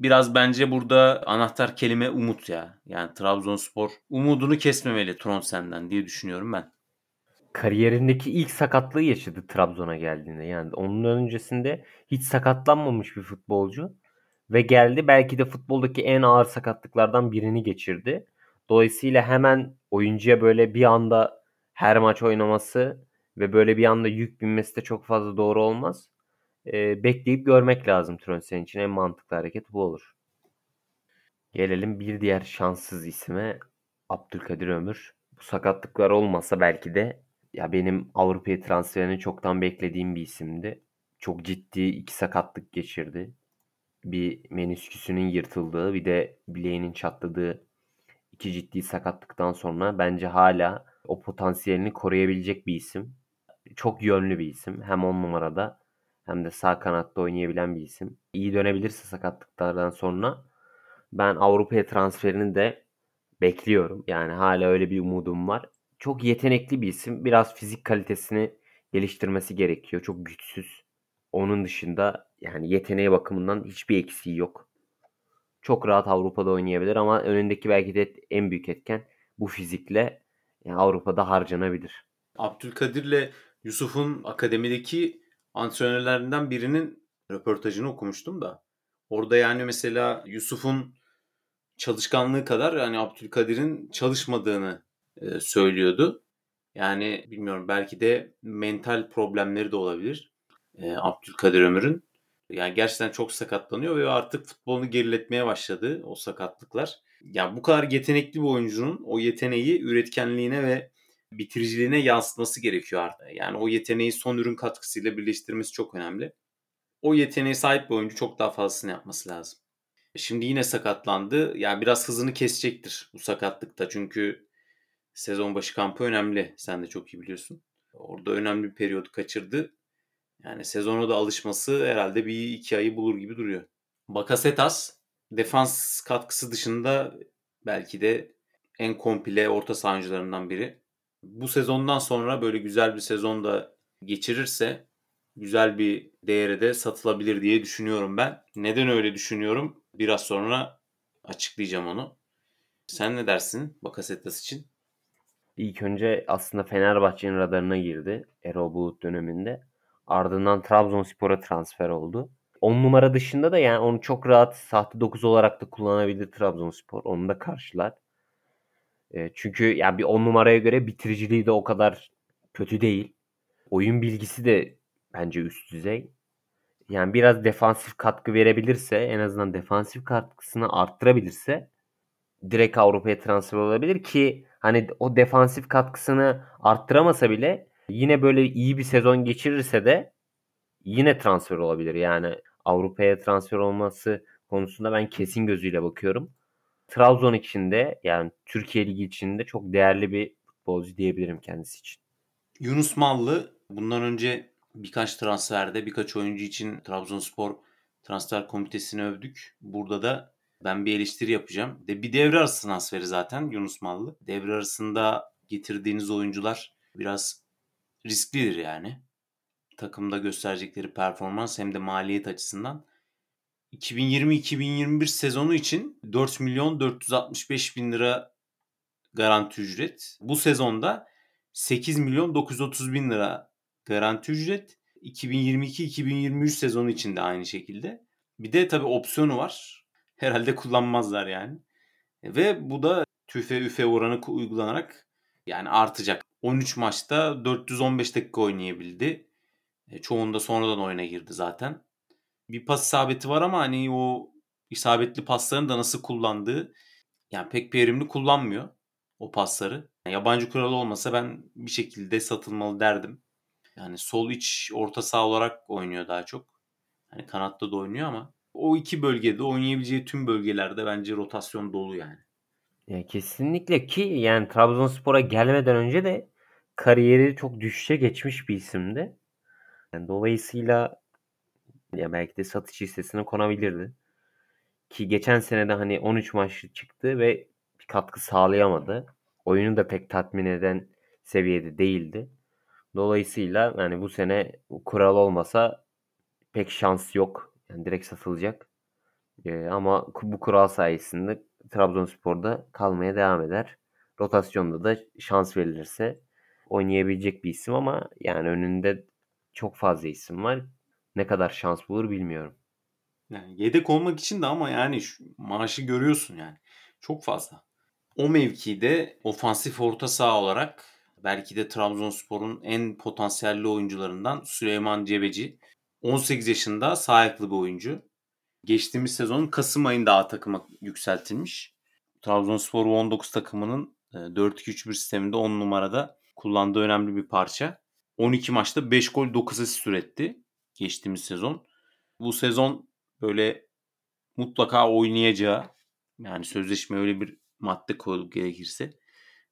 Biraz bence burada anahtar kelime umut ya. Yani Trabzonspor umudunu kesmemeli Tronsen'den diye düşünüyorum ben. Kariyerindeki ilk sakatlığı yaşadı Trabzon'a geldiğinde. Yani onun öncesinde hiç sakatlanmamış bir futbolcu ve geldi belki de futboldaki en ağır sakatlıklardan birini geçirdi. Dolayısıyla hemen oyuncuya böyle bir anda her maç oynaması ve böyle bir anda yük binmesi de çok fazla doğru olmaz. Ee, bekleyip görmek lazım Tronsen için. En mantıklı hareket bu olur. Gelelim bir diğer şanssız isime Abdülkadir Ömür. Bu sakatlıklar olmasa belki de ya benim Avrupa'ya transferini çoktan beklediğim bir isimdi. Çok ciddi iki sakatlık geçirdi. Bir menisküsünün yırtıldığı bir de bileğinin çatladığı iki ciddi sakatlıktan sonra bence hala o potansiyelini koruyabilecek bir isim. Çok yönlü bir isim. Hem on numarada hem de sağ kanatta oynayabilen bir isim. İyi dönebilirse sakatlıklardan sonra ben Avrupa'ya transferini de bekliyorum. Yani hala öyle bir umudum var. Çok yetenekli bir isim. Biraz fizik kalitesini geliştirmesi gerekiyor. Çok güçsüz. Onun dışında yani yeteneği bakımından hiçbir eksiği yok. Çok rahat Avrupa'da oynayabilir ama önündeki belki de en büyük etken bu fizikle yani Avrupa'da harcanabilir. Abdülkadir'le Yusuf'un akademideki antrenörlerinden birinin röportajını okumuştum da. Orada yani mesela Yusuf'un çalışkanlığı kadar yani Abdülkadir'in çalışmadığını e, söylüyordu. Yani bilmiyorum belki de mental problemleri de olabilir e, Abdülkadir Ömür'ün. Yani gerçekten çok sakatlanıyor ve artık futbolunu geriletmeye başladı o sakatlıklar. Yani bu kadar yetenekli bir oyuncunun o yeteneği üretkenliğine ve bitiriciliğine yansıtması gerekiyor artık. Yani o yeteneği son ürün katkısıyla birleştirmesi çok önemli. O yeteneğe sahip bir oyuncu çok daha fazlasını yapması lazım. Şimdi yine sakatlandı. Yani biraz hızını kesecektir bu sakatlıkta. Çünkü sezon başı kampı önemli. Sen de çok iyi biliyorsun. Orada önemli bir periyodu kaçırdı. Yani sezona da alışması herhalde bir iki ayı bulur gibi duruyor. Bakasetas defans katkısı dışında belki de en komple orta sahancılarından biri. Bu sezondan sonra böyle güzel bir sezon da geçirirse güzel bir değere de satılabilir diye düşünüyorum ben. Neden öyle düşünüyorum? Biraz sonra açıklayacağım onu. Sen ne dersin Bakasetas için? İlk önce aslında Fenerbahçe'nin radarına girdi Erol Bulut döneminde. Ardından Trabzonspor'a transfer oldu. 10 numara dışında da yani onu çok rahat sahte 9 olarak da kullanabilir Trabzonspor. Onu da karşılar. E, çünkü yani bir 10 numaraya göre bitiriciliği de o kadar kötü değil. Oyun bilgisi de bence üst düzey. Yani biraz defansif katkı verebilirse en azından defansif katkısını arttırabilirse direkt Avrupa'ya transfer olabilir ki hani o defansif katkısını arttıramasa bile yine böyle iyi bir sezon geçirirse de yine transfer olabilir. Yani Avrupa'ya transfer olması konusunda ben kesin gözüyle bakıyorum. Trabzon içinde yani Türkiye Ligi içinde çok değerli bir futbolcu diyebilirim kendisi için. Yunus Mallı bundan önce birkaç transferde birkaç oyuncu için Trabzonspor transfer komitesini övdük. Burada da Ben bir eleştiri yapacağım. De bir devre arası transferi zaten Yunus Mallı. Devre arasında getirdiğiniz oyuncular biraz risklidir yani. Takımda gösterecekleri performans hem de maliyet açısından. 2020-2021 sezonu için 4 milyon 465 bin lira garanti ücret. Bu sezonda 8 milyon 930 bin lira garanti ücret. 2022-2023 sezonu için de aynı şekilde. Bir de tabii opsiyonu var. Herhalde kullanmazlar yani. Ve bu da tüfe üfe oranı uygulanarak yani artacak. 13 maçta 415 dakika oynayabildi. E, çoğunda sonradan oyuna girdi zaten. Bir pas isabeti var ama hani o isabetli paslarını da nasıl kullandığı yani pek verimli kullanmıyor o pasları. Yani yabancı kuralı olmasa ben bir şekilde satılmalı derdim. Yani sol iç orta saha olarak oynuyor daha çok. Hani kanatta da oynuyor ama o iki bölgede oynayabileceği tüm bölgelerde bence rotasyon dolu yani. Ya kesinlikle ki yani Trabzonspor'a gelmeden önce de kariyeri çok düşüşe geçmiş bir isimdi. Yani dolayısıyla ya belki de satış listesine konabilirdi. Ki geçen sene de hani 13 maçlı çıktı ve bir katkı sağlayamadı. Oyunu da pek tatmin eden seviyede değildi. Dolayısıyla yani bu sene kural olmasa pek şans yok. Yani direkt satılacak. Ee, ama bu kural sayesinde Trabzonspor'da kalmaya devam eder. Rotasyonda da şans verilirse oynayabilecek bir isim ama yani önünde çok fazla isim var. Ne kadar şans bulur bilmiyorum. Yani yedek olmak için de ama yani şu maaşı görüyorsun yani. Çok fazla. O mevkide ofansif orta saha olarak belki de Trabzonspor'un en potansiyelli oyuncularından Süleyman Cebeci. 18 yaşında ayaklı bir oyuncu. Geçtiğimiz sezonun Kasım ayında A takıma yükseltilmiş. Trabzonspor 19 takımının 4-2-3-1 sisteminde 10 numarada kullandığı önemli bir parça. 12 maçta 5 gol 9 asist üretti geçtiğimiz sezon. Bu sezon böyle mutlaka oynayacağı yani sözleşme öyle bir madde koyduk gerekirse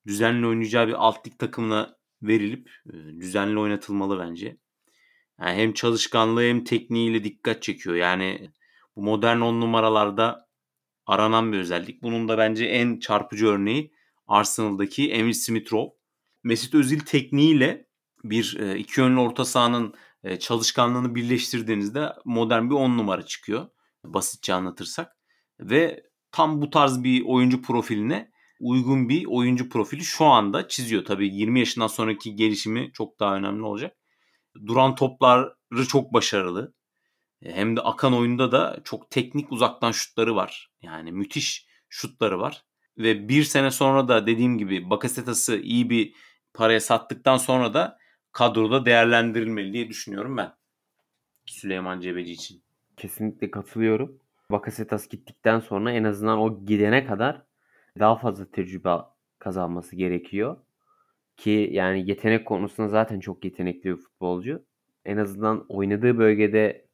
düzenli oynayacağı bir alt lig takımına verilip düzenli oynatılmalı bence. Yani hem çalışkanlığı hem tekniğiyle dikkat çekiyor. Yani bu modern on numaralarda aranan bir özellik. Bunun da bence en çarpıcı örneği Arsenal'daki Emil Smith-Rowe. Mesut Özil tekniğiyle bir e, iki yönlü orta sahanın e, çalışkanlığını birleştirdiğinizde modern bir on numara çıkıyor. Basitçe anlatırsak. Ve tam bu tarz bir oyuncu profiline uygun bir oyuncu profili şu anda çiziyor. Tabii 20 yaşından sonraki gelişimi çok daha önemli olacak. Duran topları çok başarılı. E, hem de akan oyunda da çok teknik uzaktan şutları var. Yani müthiş şutları var. Ve bir sene sonra da dediğim gibi Bakasetas'ı iyi bir paraya sattıktan sonra da kadroda değerlendirilmeli diye düşünüyorum ben. Süleyman Cebeci için. Kesinlikle katılıyorum. Bakasetas gittikten sonra en azından o gidene kadar daha fazla tecrübe kazanması gerekiyor. Ki yani yetenek konusunda zaten çok yetenekli bir futbolcu. En azından oynadığı bölgede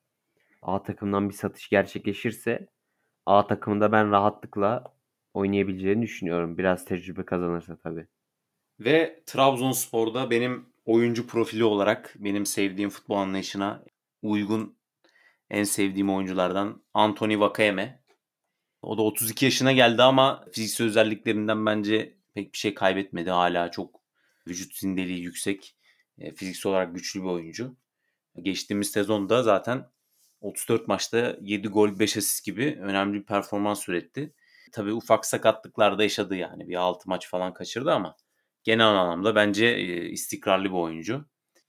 A takımdan bir satış gerçekleşirse A takımında ben rahatlıkla oynayabileceğini düşünüyorum. Biraz tecrübe kazanırsa tabii. Ve Trabzonspor'da benim oyuncu profili olarak benim sevdiğim futbol anlayışına uygun en sevdiğim oyunculardan Anthony Vakayeme. O da 32 yaşına geldi ama fiziksel özelliklerinden bence pek bir şey kaybetmedi. Hala çok vücut zindeliği yüksek. E, fiziksel olarak güçlü bir oyuncu. Geçtiğimiz sezonda zaten 34 maçta 7 gol 5 asist gibi önemli bir performans üretti. Tabii ufak sakatlıklarda yaşadı yani. Bir 6 maç falan kaçırdı ama genel anlamda bence e, istikrarlı bir oyuncu.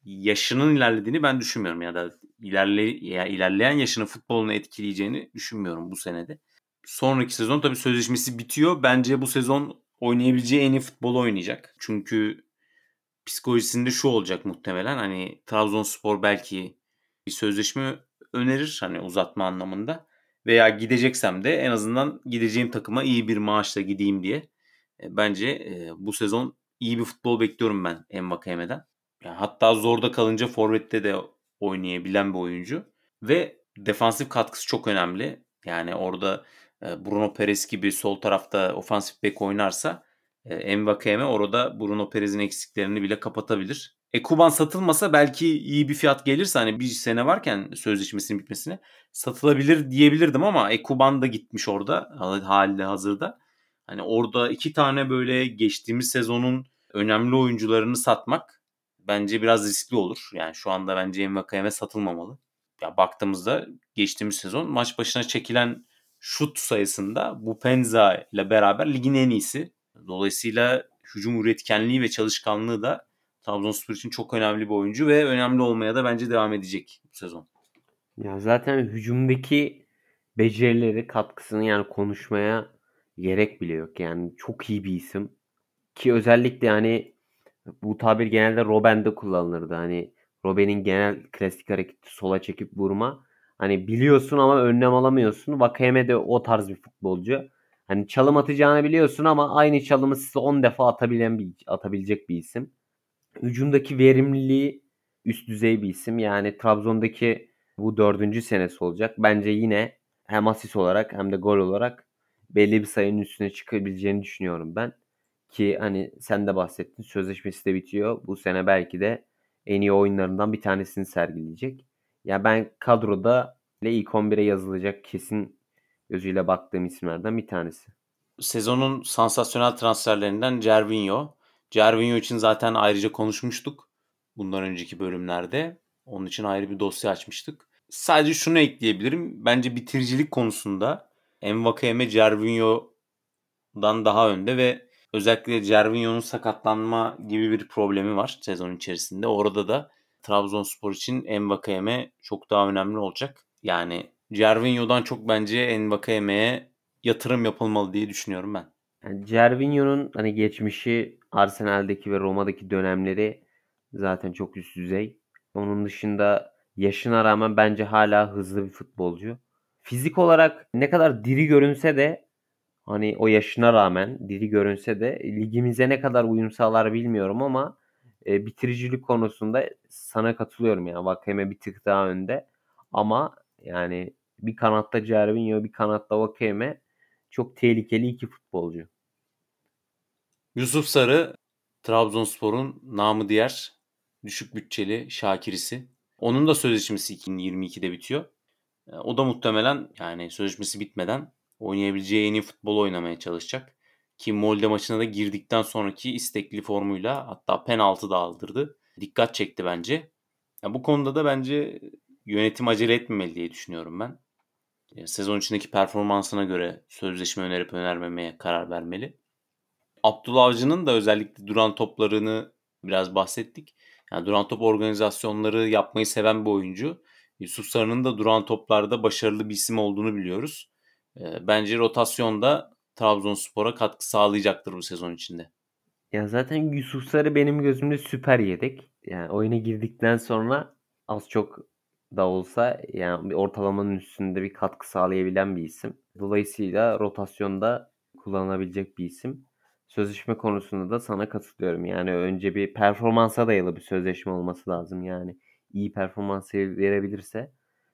Yaşının ilerlediğini ben düşünmüyorum ya da ilerle, ya ilerleyen yaşını futbolunu etkileyeceğini düşünmüyorum bu senede. Sonraki sezon tabii sözleşmesi bitiyor. Bence bu sezon oynayabileceği en iyi futbolu oynayacak. Çünkü psikolojisinde şu olacak muhtemelen. Hani Trabzonspor belki bir sözleşme önerir hani uzatma anlamında. Veya gideceksem de en azından gideceğim takıma iyi bir maaşla gideyim diye. E, bence e, bu sezon iyi bir futbol bekliyorum ben Envakayeme'den. Yani hatta zorda kalınca forvette de oynayabilen bir oyuncu. Ve defansif katkısı çok önemli. Yani orada e, Bruno Perez gibi sol tarafta ofansif bek oynarsa Envakayeme orada Bruno Perez'in eksiklerini bile kapatabilir. Ekuban satılmasa belki iyi bir fiyat gelirse hani bir sene varken sözleşmesinin bitmesine satılabilir diyebilirdim ama Ekuban da gitmiş orada halde hazırda. Hani orada iki tane böyle geçtiğimiz sezonun önemli oyuncularını satmak bence biraz riskli olur. Yani şu anda bence Envakayeme satılmamalı. Ya baktığımızda geçtiğimiz sezon maç başına çekilen şut sayısında bu Penza ile beraber ligin en iyisi. Dolayısıyla hücum üretkenliği ve çalışkanlığı da Trabzonspor için çok önemli bir oyuncu ve önemli olmaya da bence devam edecek bu sezon. Ya zaten hücumdaki becerileri, katkısını yani konuşmaya gerek bile yok. Yani çok iyi bir isim. Ki özellikle hani bu tabir genelde Robben'de kullanılırdı. Hani Robben'in genel klasik hareketi sola çekip vurma. Hani biliyorsun ama önlem alamıyorsun. Vakayeme de o tarz bir futbolcu. Hani çalım atacağını biliyorsun ama aynı çalımı size 10 defa atabilen bir, atabilecek bir isim. Hücumdaki verimliliği üst düzey bir isim. Yani Trabzon'daki bu dördüncü senesi olacak. Bence yine hem asist olarak hem de gol olarak belli bir sayının üstüne çıkabileceğini düşünüyorum ben. Ki hani sen de bahsettin sözleşmesi de bitiyor. Bu sene belki de en iyi oyunlarından bir tanesini sergileyecek. Ya ben kadroda ile ilk 11'e yazılacak kesin gözüyle baktığım isimlerden bir tanesi. Sezonun sansasyonel transferlerinden Cervinho. Cervinho için zaten ayrıca konuşmuştuk bundan önceki bölümlerde. Onun için ayrı bir dosya açmıştık. Sadece şunu ekleyebilirim. Bence bitiricilik konusunda Envakayeme Cervinho'dan daha önde ve özellikle Cervinho'nun sakatlanma gibi bir problemi var sezon içerisinde. Orada da Trabzonspor için Envakayeme çok daha önemli olacak. Yani Cervinho'dan çok bence Envakayeme'ye yatırım yapılmalı diye düşünüyorum ben. Yani Cervinho'nun hani geçmişi Arsenal'deki ve Roma'daki dönemleri zaten çok üst düzey. Onun dışında yaşına rağmen bence hala hızlı bir futbolcu. Fizik olarak ne kadar diri görünse de hani o yaşına rağmen diri görünse de ligimize ne kadar uyum sağlar bilmiyorum ama e, bitiricilik konusunda sana katılıyorum yani. Vakeme bir tık daha önde. Ama yani bir kanatta Cervinho bir kanatta Vakeme çok tehlikeli iki futbolcu. Yusuf Sarı Trabzonspor'un namı diğer düşük bütçeli Şakirisi. Onun da sözleşmesi 2022'de bitiyor. E, o da muhtemelen yani sözleşmesi bitmeden oynayabileceği en iyi futbol oynamaya çalışacak. Ki Molde maçına da girdikten sonraki istekli formuyla hatta penaltı da aldırdı. Dikkat çekti bence. Ya bu konuda da bence yönetim acele etmemeli diye düşünüyorum ben. E, sezon içindeki performansına göre sözleşme önerip önermemeye karar vermeli. Abdullah Avcı'nın da özellikle duran toplarını biraz bahsettik. Yani duran top organizasyonları yapmayı seven bir oyuncu. Yusuf Sarı'nın da duran toplarda başarılı bir isim olduğunu biliyoruz. E, bence rotasyonda Trabzonspor'a katkı sağlayacaktır bu sezon içinde. Ya zaten Yusuf Sarı benim gözümde süper yedek. Yani oyuna girdikten sonra az çok da olsa yani bir ortalamanın üstünde bir katkı sağlayabilen bir isim. Dolayısıyla rotasyonda kullanılabilecek bir isim. Sözleşme konusunda da sana katılıyorum. Yani önce bir performansa dayalı bir sözleşme olması lazım. Yani iyi performans verebilirse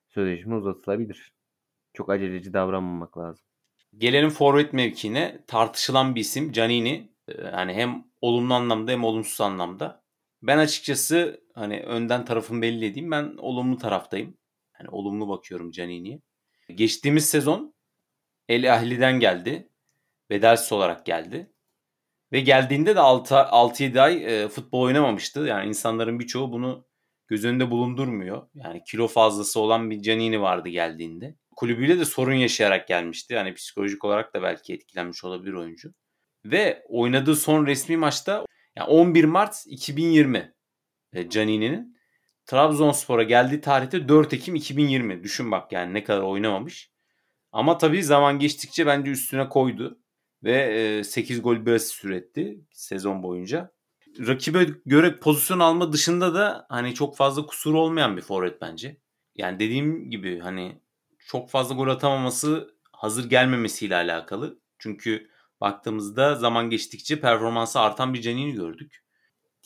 sözleşme uzatılabilir. Çok aceleci davranmamak lazım. Gelelim forvet mevkiine tartışılan bir isim Canini. Yani hem olumlu anlamda hem olumsuz anlamda. Ben açıkçası hani önden tarafım belli edeyim. Ben olumlu taraftayım. Yani olumlu bakıyorum Canini'ye. Geçtiğimiz sezon El Ahli'den geldi. Bedelsiz olarak geldi. Ve geldiğinde de 6-7 ay e, futbol oynamamıştı. Yani insanların birçoğu bunu göz önünde bulundurmuyor. Yani kilo fazlası olan bir Canini vardı geldiğinde. Kulübüyle de sorun yaşayarak gelmişti. Yani psikolojik olarak da belki etkilenmiş olabilir oyuncu. Ve oynadığı son resmi maçta yani 11 Mart 2020 e, Canini'nin Trabzonspor'a geldiği tarihte 4 Ekim 2020. Düşün bak yani ne kadar oynamamış. Ama tabii zaman geçtikçe bence üstüne koydu. Ve 8 gol bir asist üretti sezon boyunca. Rakibe göre pozisyon alma dışında da hani çok fazla kusur olmayan bir forvet bence. Yani dediğim gibi hani çok fazla gol atamaması hazır gelmemesiyle alakalı. Çünkü baktığımızda zaman geçtikçe performansı artan bir Canini gördük.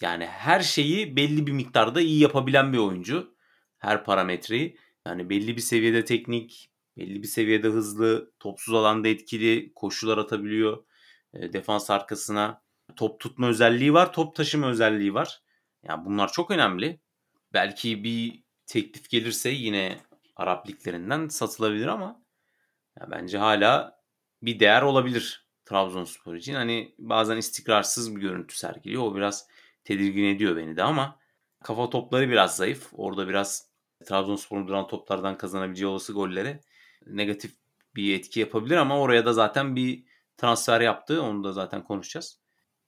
Yani her şeyi belli bir miktarda iyi yapabilen bir oyuncu. Her parametreyi. Yani belli bir seviyede teknik, belli bir seviyede hızlı, topsuz alanda etkili, koşular atabiliyor. E, defans arkasına top tutma özelliği var, top taşıma özelliği var. Yani bunlar çok önemli. Belki bir teklif gelirse yine Arap liglerinden satılabilir ama ya bence hala bir değer olabilir Trabzonspor için. Hani bazen istikrarsız bir görüntü sergiliyor. O biraz tedirgin ediyor beni de ama kafa topları biraz zayıf. Orada biraz Trabzonspor'un duran toplardan kazanabileceği olası golleri negatif bir etki yapabilir ama oraya da zaten bir transfer yaptı. Onu da zaten konuşacağız.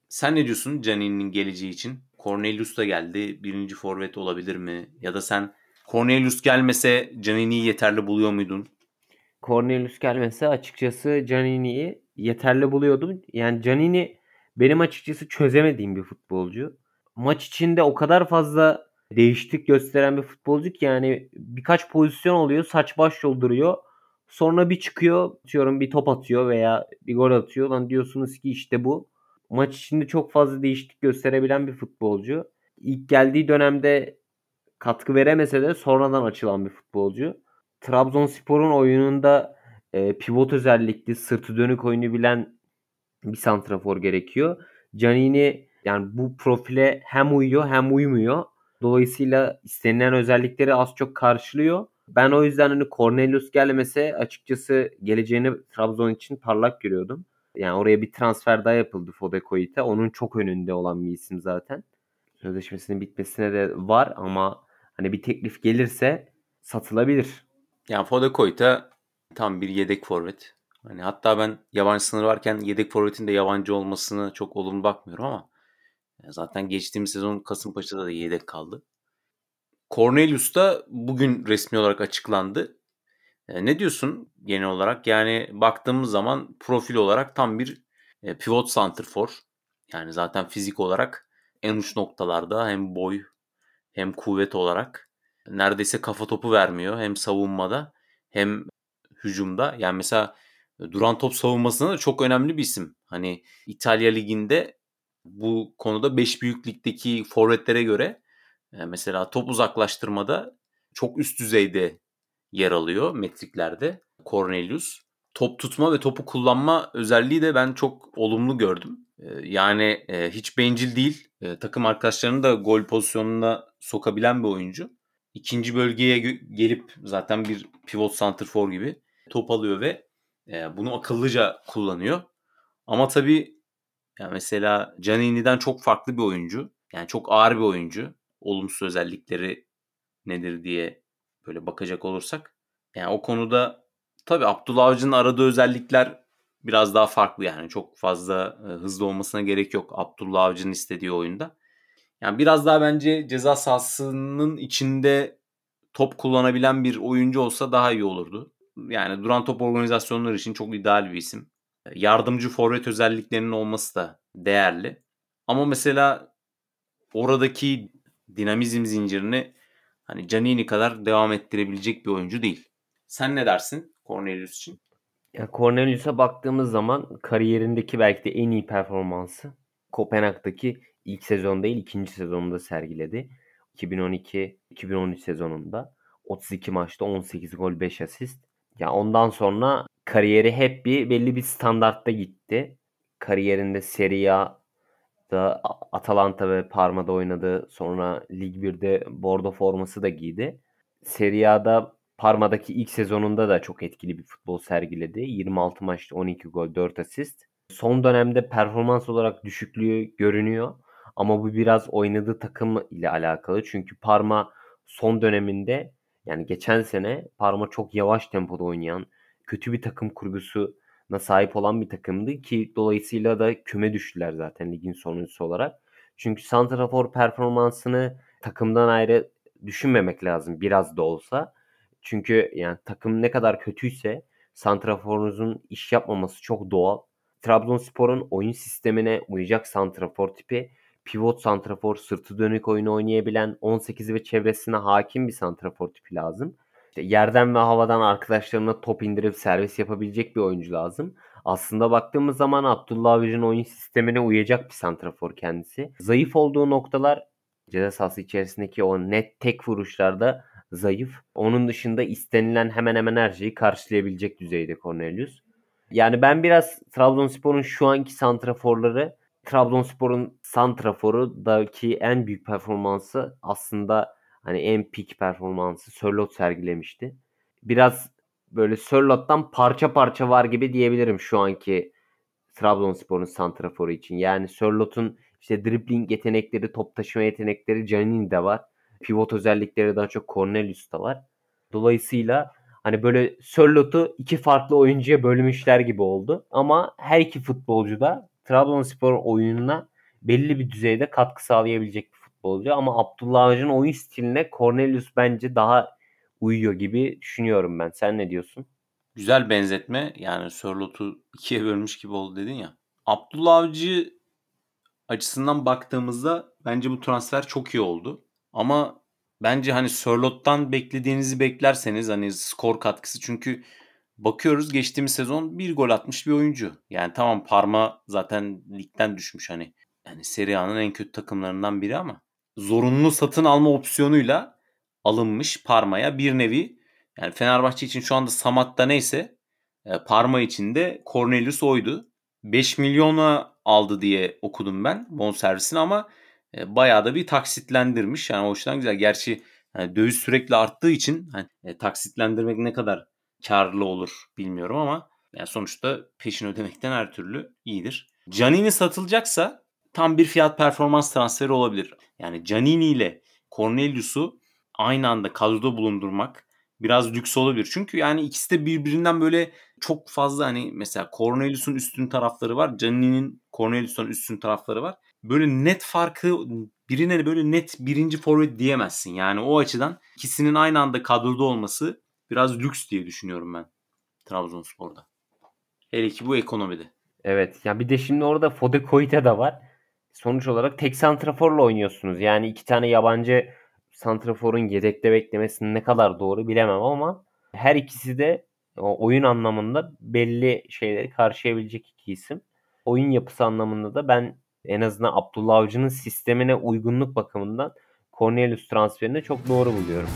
Sen ne diyorsun Canini'nin geleceği için? Cornelius da geldi. Birinci forvet olabilir mi? Ya da sen Cornelius gelmese Canini'yi yeterli buluyor muydun? Cornelius gelmese açıkçası Canini'yi yeterli buluyordum. Yani Canini benim açıkçası çözemediğim bir futbolcu. Maç içinde o kadar fazla değişiklik gösteren bir futbolcu ki yani birkaç pozisyon oluyor saç baş yolduruyor. Sonra bir çıkıyor diyorum bir top atıyor veya bir gol atıyor. Lan diyorsunuz ki işte bu. Maç içinde çok fazla değişiklik gösterebilen bir futbolcu. İlk geldiği dönemde katkı veremese de sonradan açılan bir futbolcu. Trabzonspor'un oyununda e, pivot özellikli, sırtı dönük oyunu bilen bir santrafor gerekiyor. Canini yani bu profile hem uyuyor hem uymuyor. Dolayısıyla istenilen özellikleri az çok karşılıyor. Ben o yüzden hani Cornelius gelmese açıkçası geleceğini Trabzon için parlak görüyordum. Yani oraya bir transfer daha yapıldı Fode Koyita. Onun çok önünde olan bir isim zaten. Sözleşmesinin bitmesine de var ama hani bir teklif gelirse satılabilir. Yani Fode Koyita tam bir yedek forvet. Hani hatta ben yabancı sınır varken yedek forvetin de yabancı olmasını çok olumlu bakmıyorum ama zaten geçtiğimiz sezon Kasımpaşa'da da yedek kaldı. Cornelius da bugün resmi olarak açıklandı. E, ne diyorsun genel olarak? Yani baktığımız zaman profil olarak tam bir e, pivot santrfor. Yani zaten fizik olarak en uç noktalarda hem boy hem kuvvet olarak neredeyse kafa topu vermiyor. Hem savunmada hem hücumda. Yani mesela duran top savunmasında da çok önemli bir isim. Hani İtalya Ligi'nde bu konuda 5 büyük ligdeki forvetlere göre mesela top uzaklaştırmada çok üst düzeyde yer alıyor metriklerde Cornelius. Top tutma ve topu kullanma özelliği de ben çok olumlu gördüm. Yani hiç bencil değil. Takım arkadaşlarını da gol pozisyonuna sokabilen bir oyuncu. İkinci bölgeye gelip zaten bir pivot santrfor gibi top alıyor ve bunu akıllıca kullanıyor. Ama tabii yani mesela Canini'den çok farklı bir oyuncu. Yani çok ağır bir oyuncu. Olumsuz özellikleri nedir diye böyle bakacak olursak. Yani o konuda tabii Abdullah Avcı'nın aradığı özellikler biraz daha farklı yani. Çok fazla hızlı olmasına gerek yok Abdullah Avcı'nın istediği oyunda. Yani biraz daha bence ceza sahasının içinde top kullanabilen bir oyuncu olsa daha iyi olurdu. Yani duran top organizasyonları için çok ideal bir isim. Yardımcı forvet özelliklerinin olması da değerli. Ama mesela oradaki dinamizm zincirini hani Canini kadar devam ettirebilecek bir oyuncu değil. Sen ne dersin Cornelius için? Ya Cornelius'a baktığımız zaman kariyerindeki belki de en iyi performansı Kopenhag'daki ilk sezon değil ikinci sezonunda sergiledi. 2012-2013 sezonunda 32 maçta 18 gol 5 asist. Ya ondan sonra kariyeri hep bir belli bir standartta gitti. Kariyerinde Serie A'da Atalanta ve Parma'da oynadı. Sonra Lig 1'de Bordo forması da giydi. Serie A'da Parma'daki ilk sezonunda da çok etkili bir futbol sergiledi. 26 maçta 12 gol 4 asist. Son dönemde performans olarak düşüklüğü görünüyor. Ama bu biraz oynadığı takım ile alakalı. Çünkü Parma son döneminde yani geçen sene Parma çok yavaş tempoda oynayan, kötü bir takım kurgusuna sahip olan bir takımdı ki dolayısıyla da küme düştüler zaten ligin sonuncusu olarak. Çünkü santrafor performansını takımdan ayrı düşünmemek lazım biraz da olsa. Çünkü yani takım ne kadar kötüyse santraforunuzun iş yapmaması çok doğal. Trabzonspor'un oyun sistemine uyacak santrafor tipi pivot santrafor, sırtı dönük oyunu oynayabilen, 18 ve çevresine hakim bir santrafor tipi lazım. İşte yerden ve havadan arkadaşlarına top indirip servis yapabilecek bir oyuncu lazım. Aslında baktığımız zaman Abdullah Avcı'nın oyun sistemine uyacak bir santrafor kendisi. Zayıf olduğu noktalar ceza sahası içerisindeki o net tek vuruşlarda zayıf. Onun dışında istenilen hemen hemen her şeyi karşılayabilecek düzeyde Cornelius. Yani ben biraz Trabzonspor'un şu anki santraforları Trabzonspor'un santraforudaki en büyük performansı aslında hani en peak performansı Sörloth sergilemişti. Biraz böyle Sörloth'tan parça parça var gibi diyebilirim şu anki Trabzonspor'un santraforu için. Yani Sörloth'un işte dribbling yetenekleri, top taşıma yetenekleri Canini'de var. Pivot özellikleri daha çok Cornelius'ta var. Dolayısıyla hani böyle Sörloth'u iki farklı oyuncuya bölmüşler gibi oldu. Ama her iki futbolcu da Trabzonspor oyununa belli bir düzeyde katkı sağlayabilecek bir futbolcu. Ama Abdullah Avcı'nın oyun stiline Cornelius bence daha uyuyor gibi düşünüyorum ben. Sen ne diyorsun? Güzel benzetme. Yani Sörlot'u ikiye bölmüş gibi oldu dedin ya. Abdullah Avcı açısından baktığımızda bence bu transfer çok iyi oldu. Ama bence hani Sörlot'tan beklediğinizi beklerseniz hani skor katkısı çünkü bakıyoruz geçtiğimiz sezon bir gol atmış bir oyuncu. Yani tamam Parma zaten ligden düşmüş hani. Yani Serie A'nın en kötü takımlarından biri ama zorunlu satın alma opsiyonuyla alınmış Parma'ya bir nevi yani Fenerbahçe için şu anda Samat'ta neyse e, Parma için de Cornelius oydu. 5 milyona aldı diye okudum ben bonservisini ama e, bayağı da bir taksitlendirmiş. Yani yüzden güzel. Gerçi yani döviz sürekli arttığı için hani, e, taksitlendirmek ne kadar karlı olur bilmiyorum ama yani sonuçta peşin ödemekten her türlü iyidir. Canini satılacaksa tam bir fiyat performans transferi olabilir. Yani Canini ile Cornelius'u aynı anda kadroda bulundurmak biraz lüks olabilir. Çünkü yani ikisi de birbirinden böyle çok fazla hani mesela Cornelius'un üstün tarafları var. Canini'nin Cornelius'tan üstün tarafları var. Böyle net farkı birine böyle net birinci forvet diyemezsin. Yani o açıdan ikisinin aynı anda kadroda olması biraz lüks diye düşünüyorum ben Trabzonspor'da. Hele ki bu ekonomide. Evet. Ya bir de şimdi orada Fode Koite de var. Sonuç olarak tek santraforla oynuyorsunuz. Yani iki tane yabancı santraforun yedekte beklemesinin ne kadar doğru bilemem ama her ikisi de oyun anlamında belli şeyleri karşılayabilecek iki isim. Oyun yapısı anlamında da ben en azından Abdullah Avcı'nın sistemine uygunluk bakımından Cornelius transferini çok doğru buluyorum.